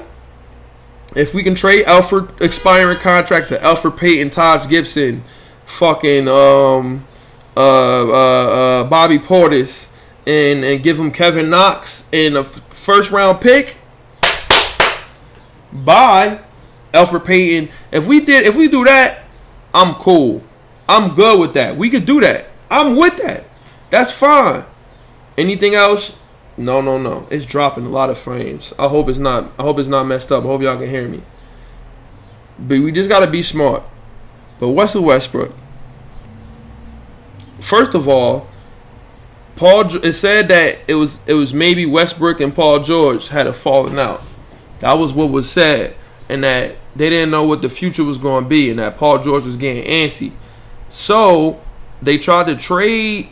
Speaker 1: if we can trade Alfred expiring contracts to Alfred Payton, Taj Gibson, fucking um, uh, uh, uh, Bobby Portis and and give him Kevin Knox in a first round pick. Bye, Alfred Payton. If we did, if we do that, I'm cool. I'm good with that. We could do that. I'm with that. That's fine. Anything else? No, no, no. It's dropping a lot of frames. I hope it's not. I hope it's not messed up. I hope y'all can hear me. But we just gotta be smart. But Russell Westbrook, first of all, Paul. It said that it was it was maybe Westbrook and Paul George had a falling out. That was what was said, and that they didn't know what the future was going to be, and that Paul George was getting antsy. So they tried to trade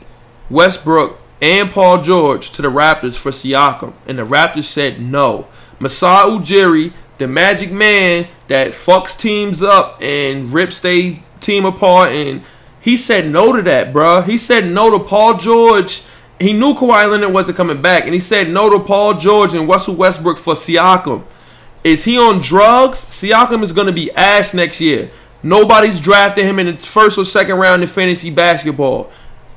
Speaker 1: Westbrook and Paul George to the Raptors for Siakam, and the Raptors said no. Masai Ujiri, the Magic Man that fucks teams up and rips they team apart and he said no to that, bruh. He said no to Paul George. He knew Kawhi Leonard wasn't coming back, and he said no to Paul George and Russell Westbrook for Siakam. Is he on drugs? Siakam is going to be ass next year. Nobody's drafting him in the first or second round in fantasy basketball.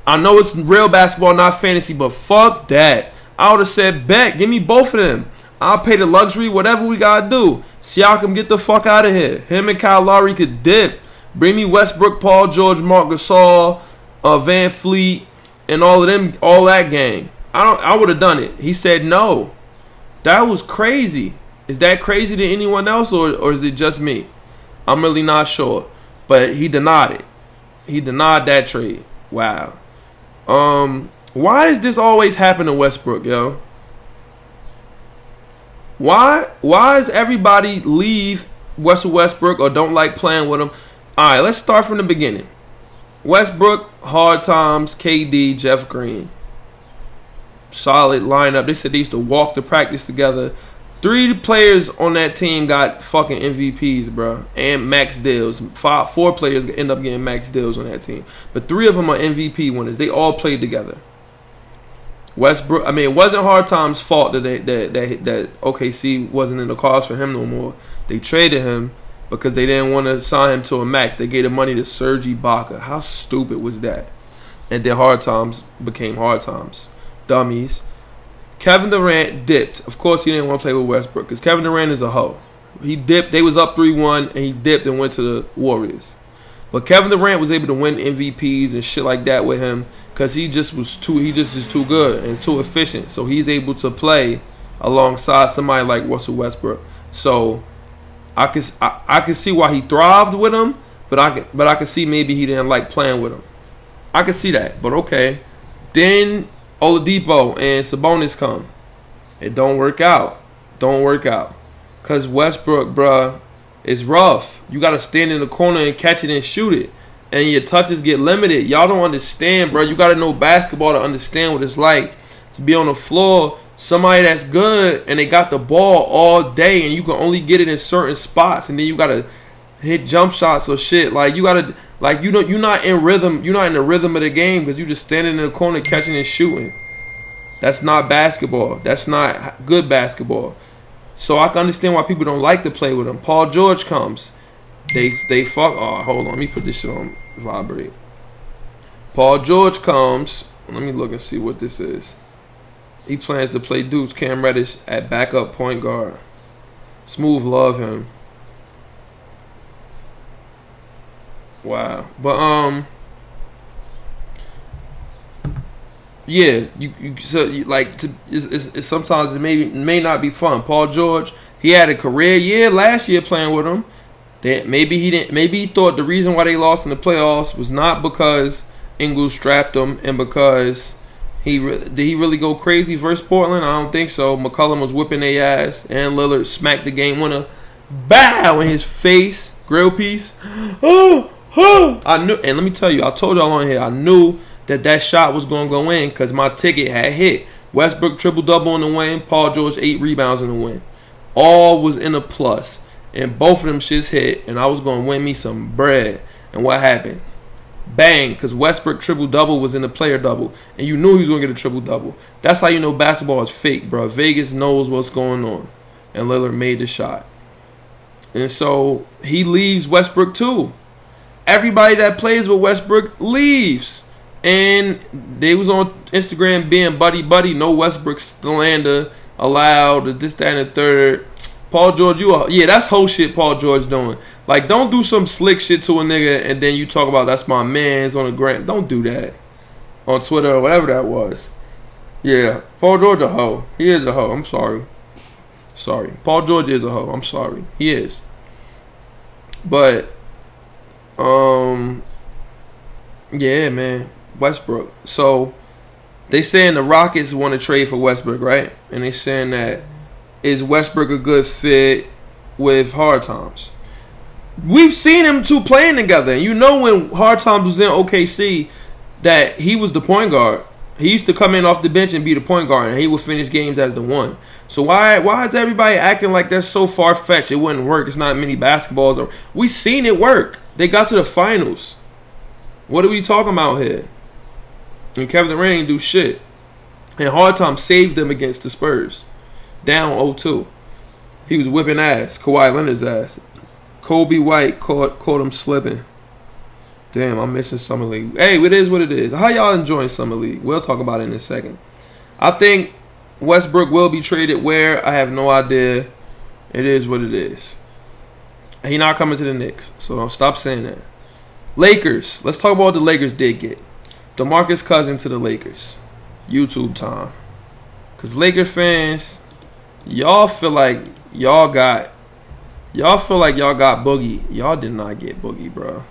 Speaker 1: I know it's real basketball, not fantasy, but fuck that. I would have said, bet, give me both of them. I'll pay the luxury, whatever we gotta do. Siakam, get the fuck out of here. Him and Kyle Lowry could dip. Bring me Westbrook, Paul George, Marc Gasol, uh, VanVleet, and all of them, all that gang. I don't. I would have done it. He said no. That was crazy. Is that crazy to anyone else, or or is it just me? I'm really not sure. But he denied it. He denied that trade. Wow. Um, why does this always happen to Westbrook, yo? Why why does everybody leave Russell Westbrook or don't like playing with him? All right, let's start from the beginning. Westbrook, hard times, KD, Jeff Green. Solid lineup. They said they used to walk to practice together. Three players on that team got fucking MVPs, bro, and max deals. Five, four players end up getting max deals on that team, but three of them are MVP winners. They all played together. Westbrook. I mean, it wasn't Hard Times' fault that they, that that that OKC wasn't in the cards for him no more. They traded him because they didn't want to sign him to a max. They gave the money to Serge Ibaka. How stupid was that? And then Hard Times became Hard Times. Dummies. Kevin Durant dipped. Of course, he didn't want to play with Westbrook because Kevin Durant is a hoe. He dipped. They was up three one, and he dipped and went to the Warriors. But Kevin Durant was able to win MVPs and shit like that with him because he just was too. He just is too good and too efficient. So he's able to play alongside somebody like Russell Westbrook. So I can I, I can see why he thrived with him, but I can but I can see maybe he didn't like playing with him. I can see that, but okay. Then Oladipo and Sabonis come. It don't work out. Don't work out. Cause Westbrook, bruh, is rough. You gotta stand in the corner and catch it and shoot it. And your touches get limited. Y'all don't understand, bro. You gotta know basketball to understand what it's like to be on the floor. Somebody that's good and they got the ball all day and you can only get it in certain spots and then you gotta hit jump shots or shit. Like you gotta like you know you're not in rhythm. You're not in the rhythm of the game because you just standing in the corner catching and shooting. That's not basketball. That's not good basketball. So I can understand why people don't like to play with him. Paul George comes. They they fuck. Oh, hold on. Let me put this shit on vibrate. Paul George comes. Let me look and see what this is. He plans to play Dukes Cam Reddish at backup point guard. Smooth love him. Wow. But um yeah, you, you so you, like to it's, it's, it's sometimes it may may not be fun. Paul George, he had a career year last year playing with him. That maybe he didn't. Maybe he thought the reason why they lost in the playoffs was not because Ingles strapped him and because he re- did he really go crazy versus Portland. I don't think so. McCollum was whipping their ass and Lillard smacked the game winner. Bow in his face, grill piece. [GASPS] Oh, oh. I knew, and let me tell you, I told y'all on here, I knew that that shot was going to go in because my ticket had hit. Westbrook triple double in the win. Paul George eight rebounds in the win. All was in a plus, and both of them shits hit, and I was going to win me some bread. And what happened? Bang! Because Westbrook triple double was in the player double, and you knew he was going to get a triple double. That's how you know basketball is fake, bro. Vegas knows what's going on, and Lillard made the shot, and so he leaves Westbrook too. Everybody that plays with Westbrook leaves. And they was on Instagram being buddy buddy, no Westbrook slander allowed, this, that, and the third. Paul George, you a, yeah, that's whole shit Paul George doing. Like, don't do some slick shit to a nigga and then you talk about that's my man's on the gram. Don't do that on Twitter or whatever that was. Yeah, Paul George a hoe. He is a hoe. I'm sorry. Sorry, Paul George is a hoe. I'm sorry. He is. But, um, yeah, man. Westbrook. So they saying the Rockets want to trade for Westbrook, right? And they saying that is Westbrook a good fit with Hard Times? We've seen them two playing together, and you know when Hard Times was in OKC that he was the point guard. He used to come in off the bench and be the point guard, and he would finish games as the one. So why why is everybody acting like that's so far fetched? It wouldn't work. It's not many basketballs. Or we seen it work. They got to the finals. What are we talking about here? And Kevin Durant didn't do shit. And Hard Time saved them against the Spurs. Down 0-2. He was whipping ass. Kawhi Leonard's ass. Kobe White caught caught him slipping. Damn, I'm missing Summer League. Hey, it is what it is. How y'all enjoying Summer League? We'll talk about it in a second. I think Westbrook will be traded where? I have no idea. It is what it is. He not coming to the Knicks, so don't stop saying that. Lakers. Let's talk about what the Lakers did get. DeMarcus Cousins to the Lakers. YouTube time. Cause Laker fans, y'all feel like y'all got y'all feel like y'all got Boogie. Y'all did not get Boogie, bro.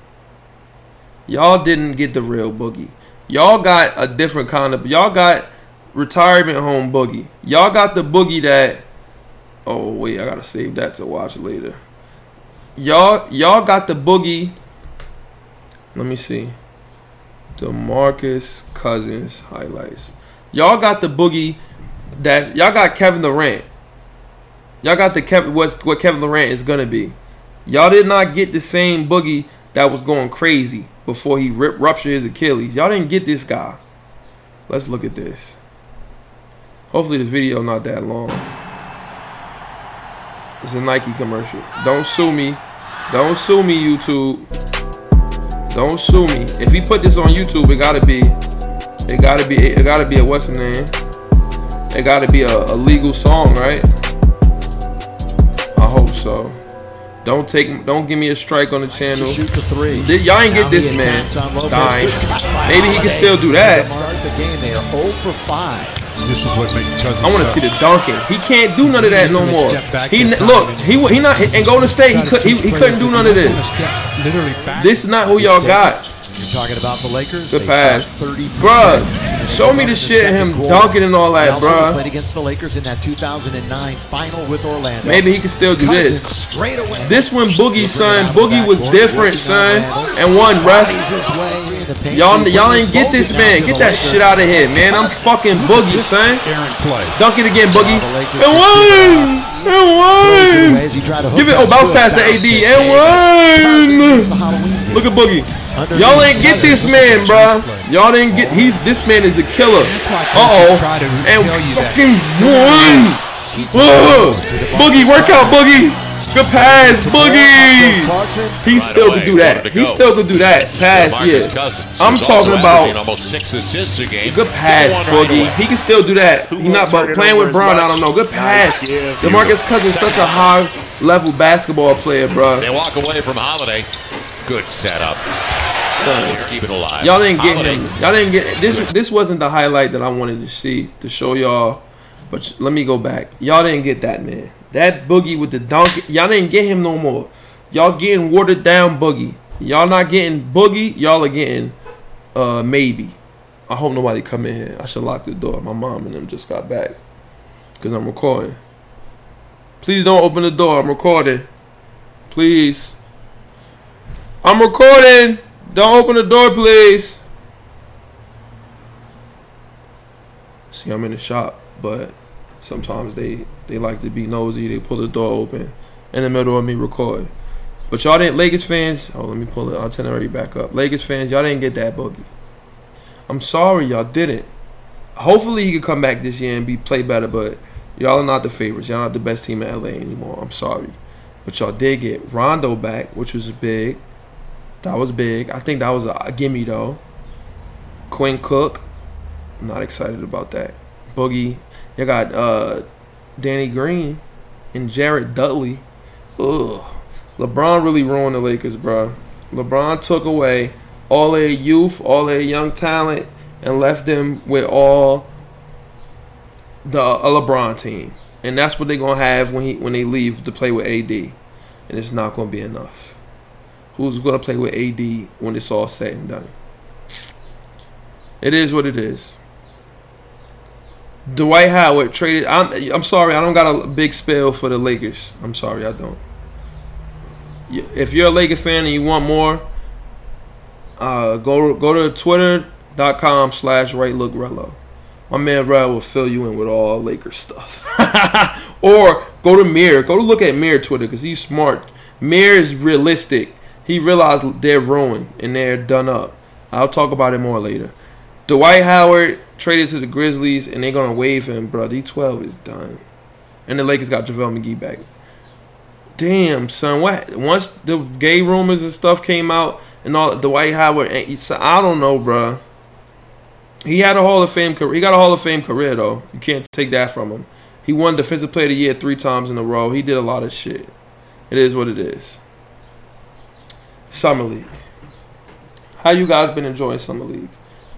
Speaker 1: Y'all didn't get the real Boogie. Y'all got a different kind of y'all got retirement home Boogie. Y'all got the Boogie that Oh wait, I gotta save that to watch later. Y'all y'all got the Boogie. Let me see. DeMarcus Cousins highlights. Y'all got the boogie that y'all got Kevin Durant. Y'all got the Kevin what's what Kevin Durant is gonna be. Y'all did not get the same boogie that was going crazy before he rip, ruptured his Achilles. Y'all didn't get this guy. Let's look at this. Hopefully the video not that long. It's a Nike commercial. Don't sue me. Don't sue me, YouTube. Don't sue me. If he put this on YouTube, it gotta be, it gotta be, it gotta be a what's the name? It gotta be a, a legal song, right? I hope so. Don't take, don't give me a strike on the channel.
Speaker 3: Shoot the three.
Speaker 1: Y'all ain't get this man
Speaker 3: attacks on Lopez.
Speaker 1: dying.
Speaker 3: Good cut by
Speaker 1: Maybe he can still do that.
Speaker 3: Start the game. They are 0 for 5.
Speaker 5: This is what makes Cousins.
Speaker 1: I want to see the dunking. He can't do none of that no more. He look,
Speaker 5: and-
Speaker 1: he he not in Golden State. He could he, he couldn't do none of this. This is not who y'all got.
Speaker 3: You're talking about the Lakers.
Speaker 1: The
Speaker 3: They
Speaker 1: pass.
Speaker 3: 30%.
Speaker 1: Bruh, show me the shit him
Speaker 3: quarter.
Speaker 1: dunking and all that, bruh.
Speaker 3: played against the Lakers in that 2009 final with Orlando.
Speaker 1: Maybe he can still do
Speaker 3: Cousins
Speaker 1: this.
Speaker 3: straight away.
Speaker 1: This one, Boogie, son.
Speaker 3: Bring it out
Speaker 1: Boogie was different, son. And one ref.
Speaker 3: Bodies his way in the paint.
Speaker 1: Y'all, y'all ain't get this man. Get that shit out of here, man. I'm fucking Boogie, son. Dunk it again, Boogie. And one, and one.
Speaker 3: as he tried to hook
Speaker 1: Give it- oh, bounce pass to AD, and one. Look at Boogie. Y'all ain't get this man, bruh. Y'all didn't get. He's this man is a killer. Uh oh. And fucking one. Ugh. Boogie, work out, Boogie. Good pass, Boogie. He still could do that. He still could do that. Pass, yeah. I'm talking about
Speaker 6: almost six assists a game.
Speaker 1: good pass, Boogie. He can still do that. He not, but playing with Brown, I don't know. Good pass. Demarcus Cousins such a high level basketball player, bro.
Speaker 6: They walk away from Holiday. Good setup. So Keep it alive.
Speaker 1: Y'all didn't get
Speaker 6: Holiday.
Speaker 1: him. Y'all didn't get this. This wasn't the highlight that I wanted to see to show y'all. But let me go back. Y'all didn't get that man. That boogie with the dunk. Y'all didn't get him no more. Y'all getting watered down boogie. Y'all not getting boogie. Y'all are getting uh maybe. I hope nobody come in here. I should lock the door. My mom and them just got back because I'm recording. Please don't open the door. I'm recording. Please. I'm recording. Don't open the door, please. See, I'm in the shop, but sometimes they they like to be nosy. They pull the door open in the middle of me recording. But y'all didn't Lakers fans. Oh, let me pull the itinerary back up. Lakers fans, y'all didn't get that boogie. I'm sorry, y'all didn't. Hopefully he could come back this year and be play better, but y'all are not the favorites. Y'all not the best team in LA anymore. I'm sorry. But y'all did get Rondo back, which was big. That was big. I think that was a, gimme though. Quinn Cook, I'm not excited about that. Boogie, you got uh, Danny Green and Jared Dudley. Ugh. LeBron really ruined the Lakers, bro. LeBron took away all their youth, all their young talent, and left them with all the a LeBron team, and that's what they're gonna have when he when they leave to play with AD, and it's not gonna be enough. Who's gonna play with AD when it's all said and done? It is what it is. Dwight Howard traded. I'm I'm sorry, I don't got a big spell for the Lakers. I'm sorry, I don't. If you're a Laker fan and you want more, uh, go go to twitter.com slash right look Rello. My man Rel will fill you in with all Lakers stuff. [LAUGHS] or go to Mirror. Go to look at Mirror Twitter because he's smart. Mirror is realistic. He realized they're ruined and they're done up. I'll talk about it more later. Dwight Howard traded to the Grizzlies and they're gonna waive him, bro. D12 is done. And the Lakers got JaVale McGee back. Damn, son. What? Once the gay rumors and stuff came out and all, Dwight Howard. ain't- so I don't know, bro. He had a Hall of Fame career. He got a Hall of Fame career though. You can't take that from him. He won Defensive Player of the Year three times in a row. He did a lot of shit. It is what it is. Summer League. How you guys been enjoying Summer League?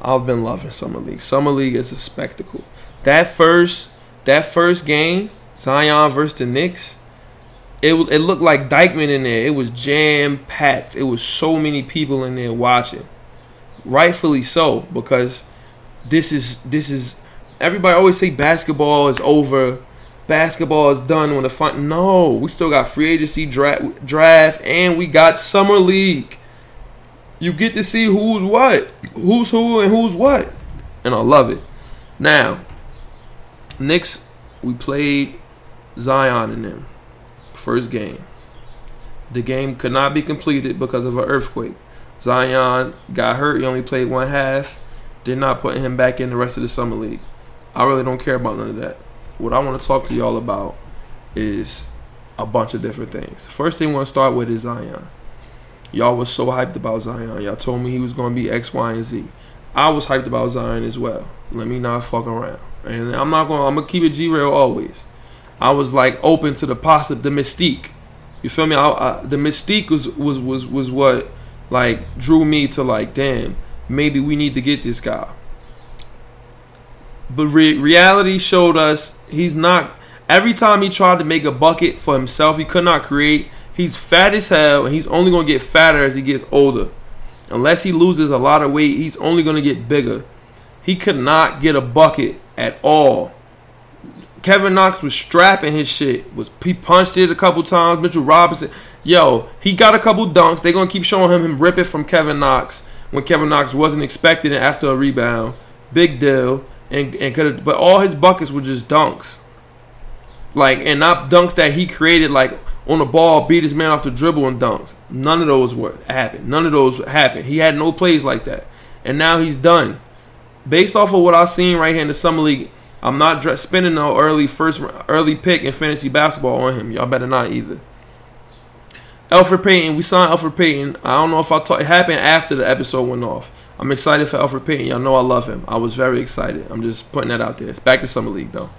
Speaker 1: I've been loving Summer League. Summer League is a spectacle. That first that first game, Zion versus the Knicks, it it looked like Dyckman in there. It was jam packed. It was so many people in there watching. Rightfully so, because this is this is everybody always say basketball is over. Basketball is done when the fun. No, we still got free agency draft, draft, and we got summer league. You get to see who's what, who's who, and who's what, and I love it. Now, Knicks, we played Zion in them. First game. The game could not be completed because of an earthquake. Zion got hurt. He only played one half. Did not put him back in the rest of the summer league. I really don't care about none of that. What I want to talk to y'all about is a bunch of different things. First thing I want to start with is Zion. Y'all was so hyped about Zion. Y'all told me he was going to be X, Y, and Z. I was hyped about Zion as well. Let me not fuck around. And I'm not going. to I'm gonna keep it G real always. I was like open to the possible, the mystique. You feel me? I, I, the mystique was was was was what like drew me to like, damn, maybe we need to get this guy. But re- reality showed us he's not. Every time he tried to make a bucket for himself, he could not create. He's fat as hell, and he's only gonna get fatter as he gets older. Unless he loses a lot of weight, he's only gonna get bigger. He could not get a bucket at all. Kevin Knox was strapping his shit. Was he punched it a couple times? Mitchell Robinson, yo, he got a couple dunks. They're gonna keep showing him him rip it from Kevin Knox when Kevin Knox wasn't expecting it after a rebound. Big deal. And and could have, but all his buckets were just dunks. Like and not dunks that he created like on the ball, beat his man off the dribble and dunks. None of those were happened. None of those happened. He had no plays like that. And now he's done. Based off of what I've seen right here in the summer league, I'm not dr- spending no early first early pick in fantasy basketball on him. Y'all better not either. Alfred Payton, we signed Alfred Payton. I don't know if I talked. It happened after the episode went off. I'm excited for Alfred Payton. Y'all know I love him. I was very excited. I'm just putting that out there. It's back to summer league though.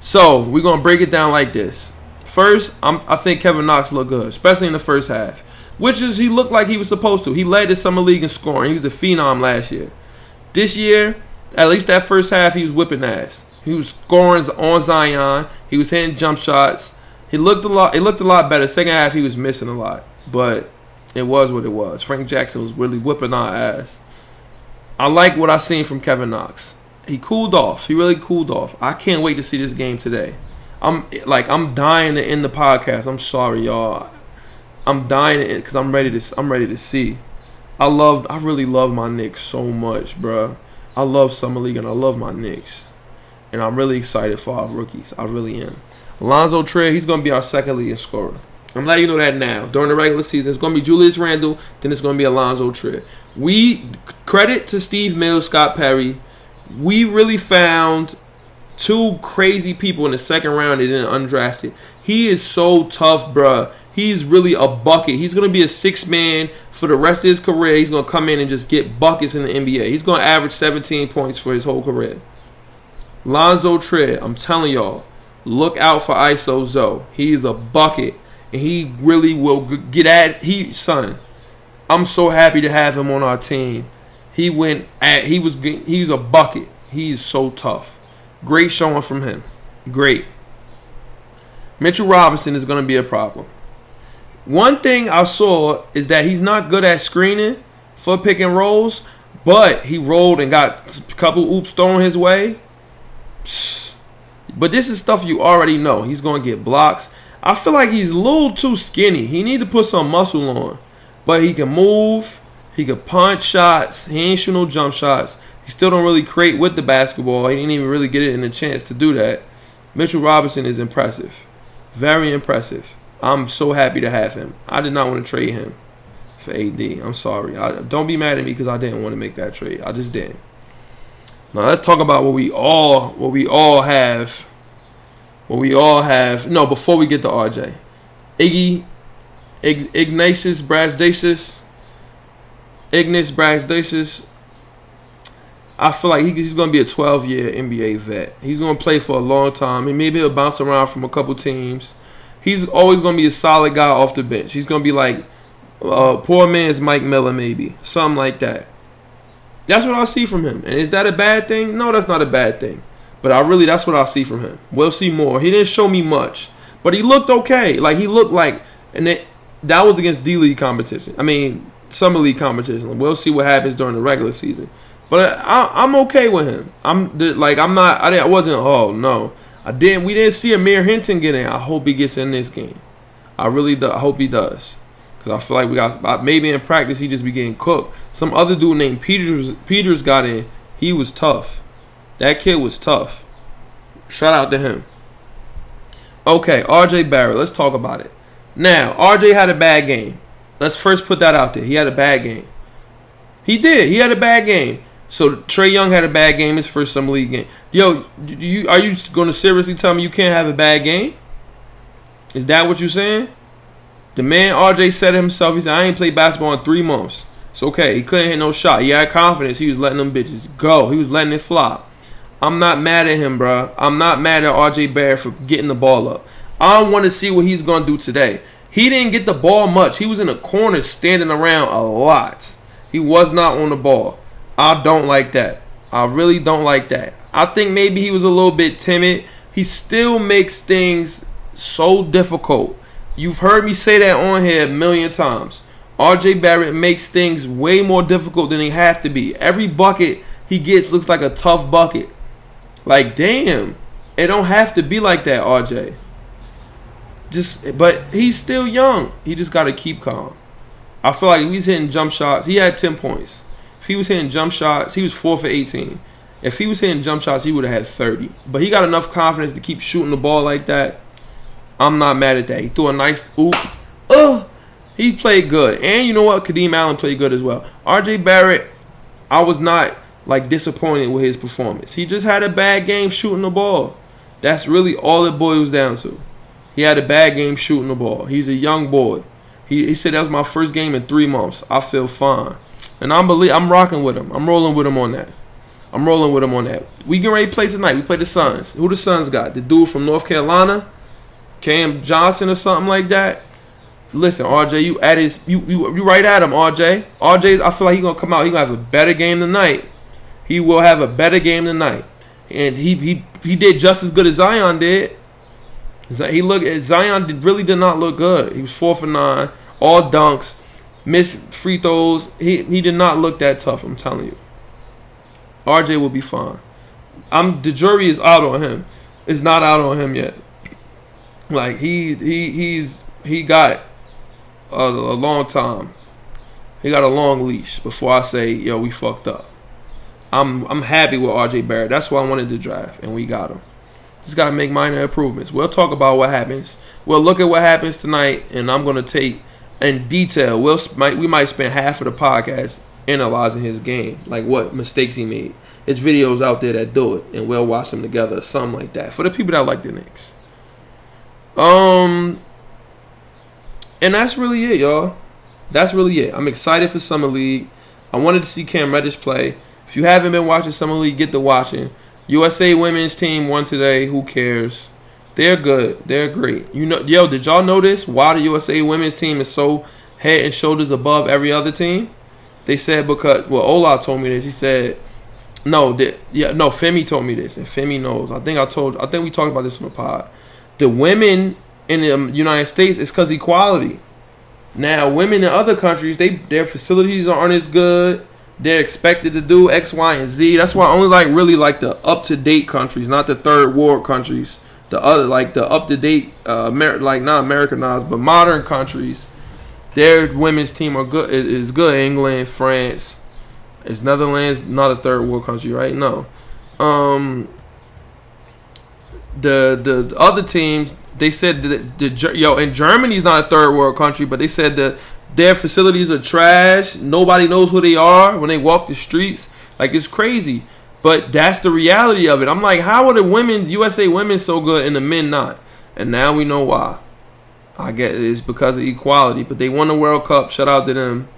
Speaker 1: So we're gonna break it down like this. First, I'm, I think Kevin Knox looked good, especially in the first half, which is he looked like he was supposed to. He led the summer league in scoring. He was a phenom last year. This year, at least that first half, he was whipping ass. He was scoring on Zion. He was hitting jump shots. He looked a lot. It looked a lot better. Second half, he was missing a lot, but it was what it was. Frank Jackson was really whipping our ass. I like what I seen from Kevin Knox. He cooled off. He really cooled off. I can't wait to see this game today. I'm like I'm dying to end the podcast. I'm sorry, y'all. I'm dying because I'm ready to. I'm ready to see. I love. I really love my Knicks so much, bruh. I love summer league and I love my Knicks, and I'm really excited for our rookies. I really am. Alonzo Trey, he's gonna be our second leading scorer. I'm letting you know that now. During the regular season, it's gonna be Julius Randle, then it's gonna be Alonzo Trey. We credit to Steve Mills, Scott Perry. We really found two crazy people in the second round that didn't undrafted. He is so tough, bruh. He's really a bucket. He's gonna be a six man for the rest of his career. He's gonna come in and just get buckets in the NBA. He's gonna average 17 points for his whole career. Lonzo Trey, I'm telling y'all, look out for ISO Zoe. He's a bucket, and he really will get at he son. I'm so happy to have him on our team. He went at he was he's a bucket. He's so tough. Great showing from him. Great. Mitchell Robinson is going to be a problem. One thing I saw is that he's not good at screening for pick and rolls, but he rolled and got a couple oops thrown his way. But this is stuff you already know. He's going to get blocks. I feel like he's a little too skinny. He need to put some muscle on. But he can move. He can punch shots. He ain't shoot no jump shots. He still don't really create with the basketball. He didn't even really get it in a chance to do that. Mitchell Robinson is impressive. Very impressive. I'm so happy to have him. I did not want to trade him for AD. I'm sorry. I, don't be mad at me because I didn't want to make that trade. I just didn't. Now let's talk about what we all what we all have. What we all have. No, before we get to RJ, Iggy, Ig, Ignatius Brasdacious, Ignas Brazdeikis. I feel like he, he's going to be a 12 year NBA vet. He's going to play for a long time. He maybe he'll bounce around from a couple teams. He's always going to be a solid guy off the bench. He's going to be like uh, poor man's Mike Miller, maybe something like that. That's what I see from him. And is that a bad thing? No, that's not a bad thing. But I really, that's what I see from him. We'll see more. He didn't show me much, but he looked okay. Like he looked like, and it, that was against D League competition. I mean, summer league competition. We'll see what happens during the regular season. But I, I'm okay with him. I'm like, I'm not. I, I wasn't. Oh no, I didn't. We didn't see Amir Hinton get in. I hope he gets in this game. I really do. I hope he does. Cause I feel like we got maybe in practice he just be getting cooked. Some other dude named Peters Peters got in. He was tough. That kid was tough. Shout out to him. Okay, RJ Barrett. Let's talk about it. Now, RJ had a bad game. Let's first put that out there. He had a bad game. He did. He had a bad game. So Trae Young had a bad game his first summer league game. Yo, you are you going to seriously tell me you can't have a bad game? Is that what you're saying? The man RJ said himself. He said, "I ain't played basketball in three months." It's okay. He couldn't hit no shot. He had confidence. He was letting them bitches go. He was letting it fly. I'm not mad at him, bruh. I'm not mad at RJ Barrett for getting the ball up. I want to see what he's gonna do today. He didn't get the ball much. He was in the corner standing around a lot. He was not on the ball. I don't like that. I really don't like that. I think maybe he was a little bit timid. He still makes things so difficult. You've heard me say that on here a million times. RJ Barrett makes things way more difficult than they have to be. Every bucket he gets looks like a tough bucket. Like, damn. It don't have to be like that, RJ. Just but he's still young. He just gotta keep calm. I feel like he's hitting jump shots, he had ten points. If he was hitting jump shots, he was four for eighteen. If he was hitting jump shots, he would have had thirty. But he got enough confidence to keep shooting the ball like that. I'm not mad at that. He threw a nice oop. Ugh. He played good. And you know what? Kadeem Allen played good as well. RJ Barrett, I was not like disappointed with his performance. He just had a bad game shooting the ball. That's really all it boils down to. He had a bad game shooting the ball. He's a young boy. He, he said that was my first game in three months. I feel fine, and I'm believe I'm rocking with him. I'm rolling with him on that. I'm rolling with him on that. We get ready to play tonight. We play the Suns. Who the Suns got? The dude from North Carolina, Cam Johnson or something like that. Listen, RJ, you at his you you, you right at him, RJ. RJ, I feel like he gonna come out. He gonna have a better game tonight. He will have a better game tonight, and he he he did just as good as Zion did. He looked Zion did, really did not look good. He was four for nine, all dunks, missed free throws. He he did not look that tough. I'm telling you. RJ will be fine. I'm the jury is out on him. It's not out on him yet. Like he he he's he got a, a long time. He got a long leash before I say yo we fucked up. I'm I'm happy with RJ Barrett. That's why I wanted to draft, and we got him. Just got to make minor improvements. We'll talk about what happens. We'll look at what happens tonight, and I'm to take in detail. We'll might we might spend half of the podcast analyzing his game, like what mistakes he made. His videos out there that do it, and we'll watch them together, something like that. For the people that like the Knicks. Um, and that's really it, y'all. That's really it. I'm excited for Summer League. I wanted to see Cam Reddish play. If you haven't been watching Summer League, get to watching. USA women's team won today. Who cares? They're good. They're great. You know, yo, did y'all notice why the USA women's team is so head and shoulders above every other team? They said because well, Ola told me this. He said, no, that yeah, no, Femi told me this, and Femi knows. I think I told. I think we talked about this on the pod. The women in the um, United States is because equality. Now, women in other countries, they their facilities aren't as good. They're expected to do X, Y, and Z. That's why I only like really like the up to date countries, not the third world countries. The other like the up to date, uh, Amer- like not Americanized, but modern countries. Their women's team are good. Is good. England, France, is Netherlands not a third world country, right? No. Um. The the other teams they said that the, the yo and Germany's not a third world country, but they said that their facilities are trash. Nobody knows who they are when they walk the streets. Like it's crazy. But that's the reality of it. I'm like, how are the women's USA women so good and the men not? And now we know why. I get it's because of equality. But they won the World Cup. Shout out to them.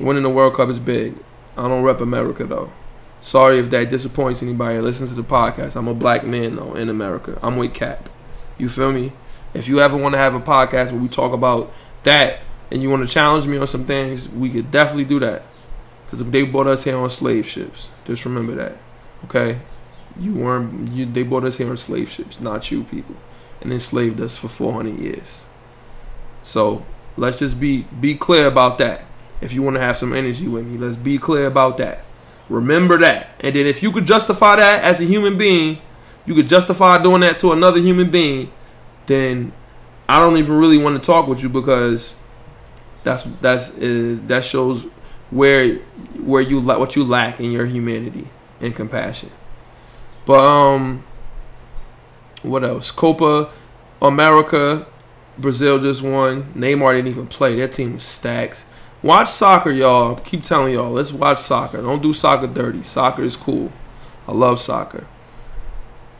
Speaker 1: Winning the World Cup is big. I don't rep America though. Sorry if that disappoints anybody. Listen to the podcast. I'm a black man though in America. I'm with Cap. You feel me? If you ever want to have a podcast where we talk about that and you want to challenge me on some things, we could definitely do that. Because they brought us here on slave ships. Just remember that. Okay? You weren't you they brought us here on slave ships, not you people. And enslaved us for four hundred years. So let's just be be clear about that. If you want to have some energy with me, let's be clear about that. Remember that. And then if you could justify that as a human being, you could justify doing that to another human being, then I don't even really want to talk with you because that's that's uh, that shows where where you la- what you lack in your humanity and compassion. But um, what else? Copa America, Brazil just won. Neymar didn't even play. Their team was stacked. Watch soccer, y'all. Keep telling y'all. Let's watch soccer. Don't do soccer dirty. Soccer is cool. I love soccer.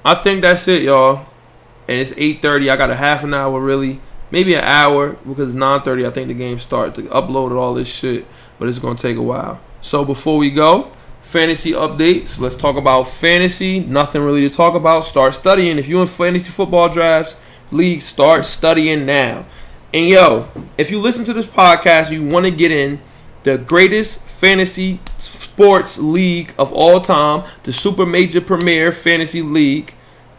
Speaker 1: I think that's it, y'all. And it's 8:30. I got a half an hour, really, maybe an hour because 9:30. I think the game starts to upload all this shit, but it's gonna take a while. So before we go, fantasy updates. Let's talk about fantasy. Nothing really to talk about. Start studying. If you're in fantasy football drafts, league, start studying now. And yo, if you listen to this podcast, you want to get in the greatest fantasy sports league of all time, the Super Major Premier Fantasy League.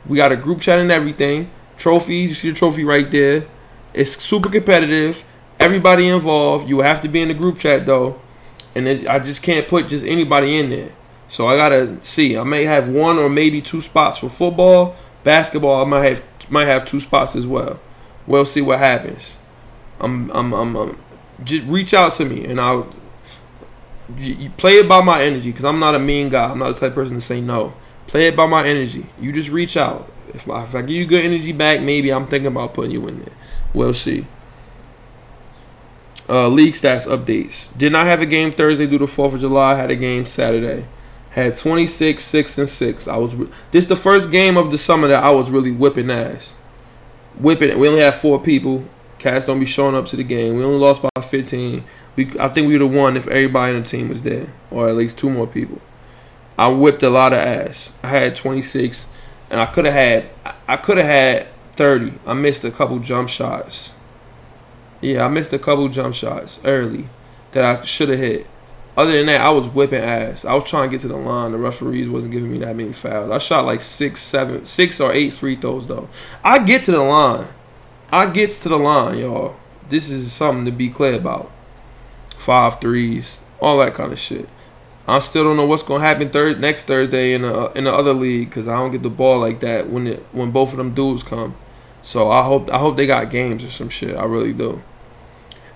Speaker 1: We got a group chat and everything. Trophies, you see the trophy right there. It's super competitive. Everybody involved. You have to be in the group chat though, and I just can't put just anybody in there. So I gotta see. I may have one or maybe two spots for football, basketball. I might have might have two spots as well. We'll see what happens. I'm I'm I'm, I'm just reach out to me and I'll you, play it by my energy because I'm not a mean guy. I'm not the type of person to say no. Play it by my energy. You just reach out. If I, if I give you good energy back, maybe I'm thinking about putting you in there. We'll see. Uh, league stats updates. Did not have a game Thursday due to 4th of July. Had a game Saturday. Had 26, 6, and 6. I was. This the first game of the summer that I was really whipping ass. Whipping. It. We only had four people. Cats don't be showing up to the game. We only lost by 15. We, I think we would have won if everybody in the team was there, or at least two more people. I whipped a lot of ass. I had 26, and I could have had. I could have had 30. I missed a couple jump shots. Yeah, I missed a couple jump shots early that I should have hit. Other than that, I was whipping ass. I was trying to get to the line. The referees wasn't giving me that many fouls. I shot like six, seven, six or eight free throws though. I get to the line. I gets to the line, y'all. This is something to be clear about. Five threes, all that kind of shit. I still don't know what's gonna happen third next Thursday in the in the other league because I don't get the ball like that when it when both of them dudes come. So I hope I hope they got games or some shit. I really do.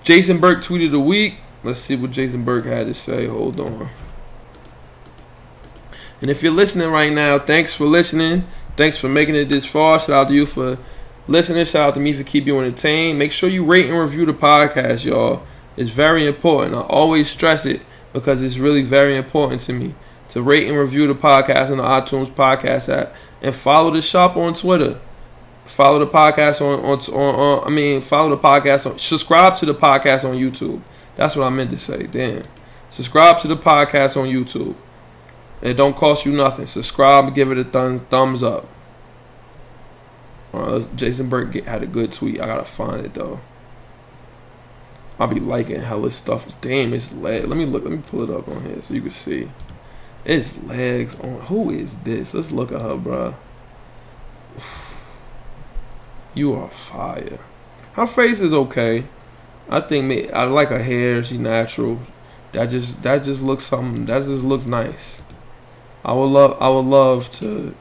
Speaker 1: Jason Burke tweeted a week. Let's see what Jason Burke had to say. Hold on. And if you're listening right now, thanks for listening. Thanks for making it this far. Shout out to you for listening. Shout out to me for keeping you entertained. Make sure you rate and review the podcast, y'all. It's very important. I always stress it because it's really very important to me to rate and review the podcast on the iTunes podcast app and follow the shop on Twitter. Follow the podcast on on, on, on I mean follow the podcast on subscribe to the podcast on YouTube. That's what I meant to say. Damn. Subscribe to the podcast on YouTube. It don't cost you nothing. Subscribe give it a thumb, thumbs up. Uh, Jason Burke had a good tweet. I gotta find it though. I'll be liking hella stuff. Damn, it's leg. Let me look. Let me pull it up on here so you can see. It's legs on. Who is this? Let's look at her, bruh. You are fire. Her face is okay. I think me. I like her hair. She natural. That just that just looks something. That just looks nice. I would love. I would love to.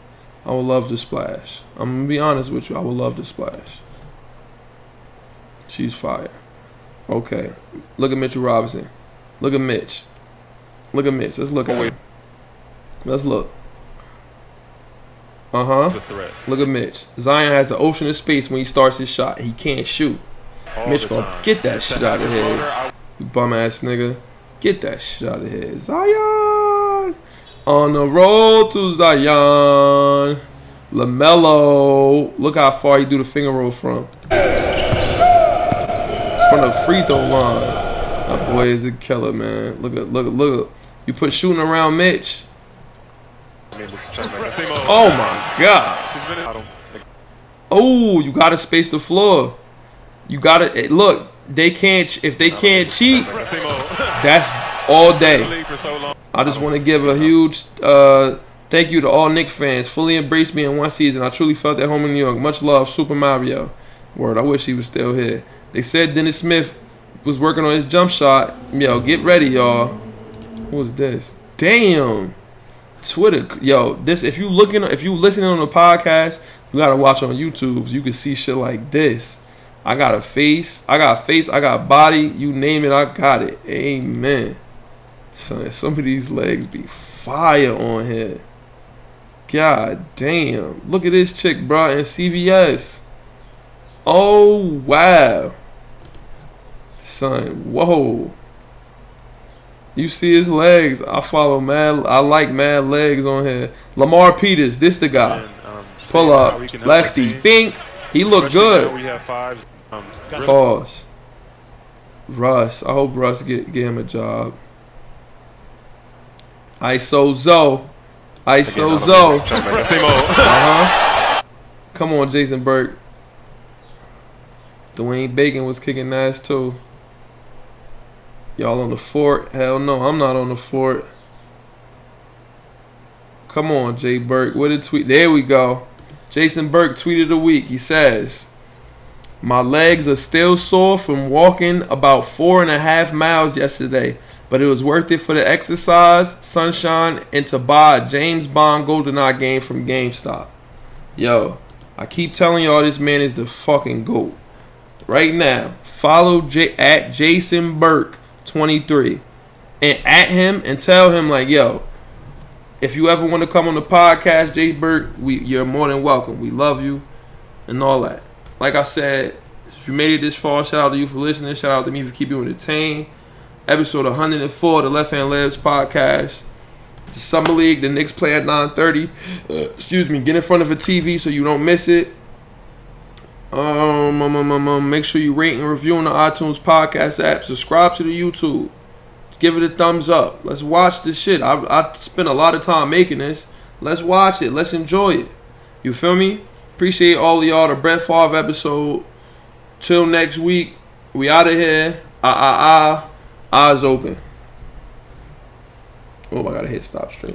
Speaker 1: I would love to splash. I'm gonna be honest with you. I would love to splash. She's fire. Okay. Look at Mitchell Robinson. Look at Mitch. Look at Mitch. Let's look at him. Let's look. Uh huh. Look at Mitch. Zion has an ocean of space when he starts his shot. He can't shoot.
Speaker 7: all
Speaker 1: Mitch gonna
Speaker 7: time.
Speaker 1: get that
Speaker 7: And
Speaker 1: shit out of here.
Speaker 7: his motor, I-
Speaker 1: You bum ass nigga. Get that shit out of here. Zion! On the road to Zion. LaMelo. Look how far he do the finger roll from. From the free throw line. That boy is a killer, man. Look at, look at, look at. You put shooting around Mitch. Oh my God. Oh, you gotta space the floor. You gotta eh, look. They can't if they can't cheat. That's all day. I just want to give a huge uh, thank you to all Knick fans. Fully embraced me in one season. I truly felt at home in New York. Much love, Super Mario. Word. I wish he was still here. They said Dennis Smith was working on his jump shot. Yo, get ready, y'all. What was this? Damn. Twitter, yo, this if you looking if you listening on the podcast, you gotta watch on YouTube. You can see shit like this. I got a face, I got face, I got body. You name it, I got it. Amen. Son, some of these legs be fire on here. God damn. Look at this chick, bro, in CVS. Oh wow, son. Whoa. You see his legs. I follow mad. I like mad legs on here. Lamar Peters. This the guy.
Speaker 7: And, um,
Speaker 1: Pull up.
Speaker 7: we can help
Speaker 1: Lefty. bink. He look
Speaker 7: Especially now
Speaker 1: good.
Speaker 7: We have five. Um, really-
Speaker 1: Pause. Russ. I hope Russ get get him a job. ISO Zo. ISO Zo.
Speaker 7: Same old. [LAUGHS]
Speaker 1: Uh huh. Come on, Jason Burke. Dwayne Bacon was kicking ass too. Y'all on the fort? Hell no, I'm not on the fort. Come on, Jay Burke. What a tweet. There we go. Jason Burke tweeted a week. He says, My legs are still sore from walking about four and a half miles yesterday, but it was worth it for the exercise, sunshine, and to buy a James Bond GoldenEye game from GameStop. Yo, I keep telling y'all this man is the fucking GOAT. Right now, follow J- at Jason Burke 23 and at him and tell him like, yo, if you ever want to come on the podcast, Jay Burke, we you're more than welcome. We love you and all that. Like I said, if you made it this far, shout out to you for listening. Shout out to me for keeping you entertained. Episode 104 of the Left Hand Layups podcast. The Summer League, the Knicks play at 9:30. Uh, excuse me, get in front of a TV so you don't miss it. Um, um, um, um, um, make sure you rate and review on the iTunes podcast app. Subscribe to the YouTube. Give it a thumbs up. Let's watch this shit. I I spent a lot of time making this. Let's watch it. Let's enjoy it. You feel me? Appreciate all of y'all. The Brett Favre episode. Till next week. We out of here. Ah ah ah. Eyes open. Oh, I gotta hit stop stream.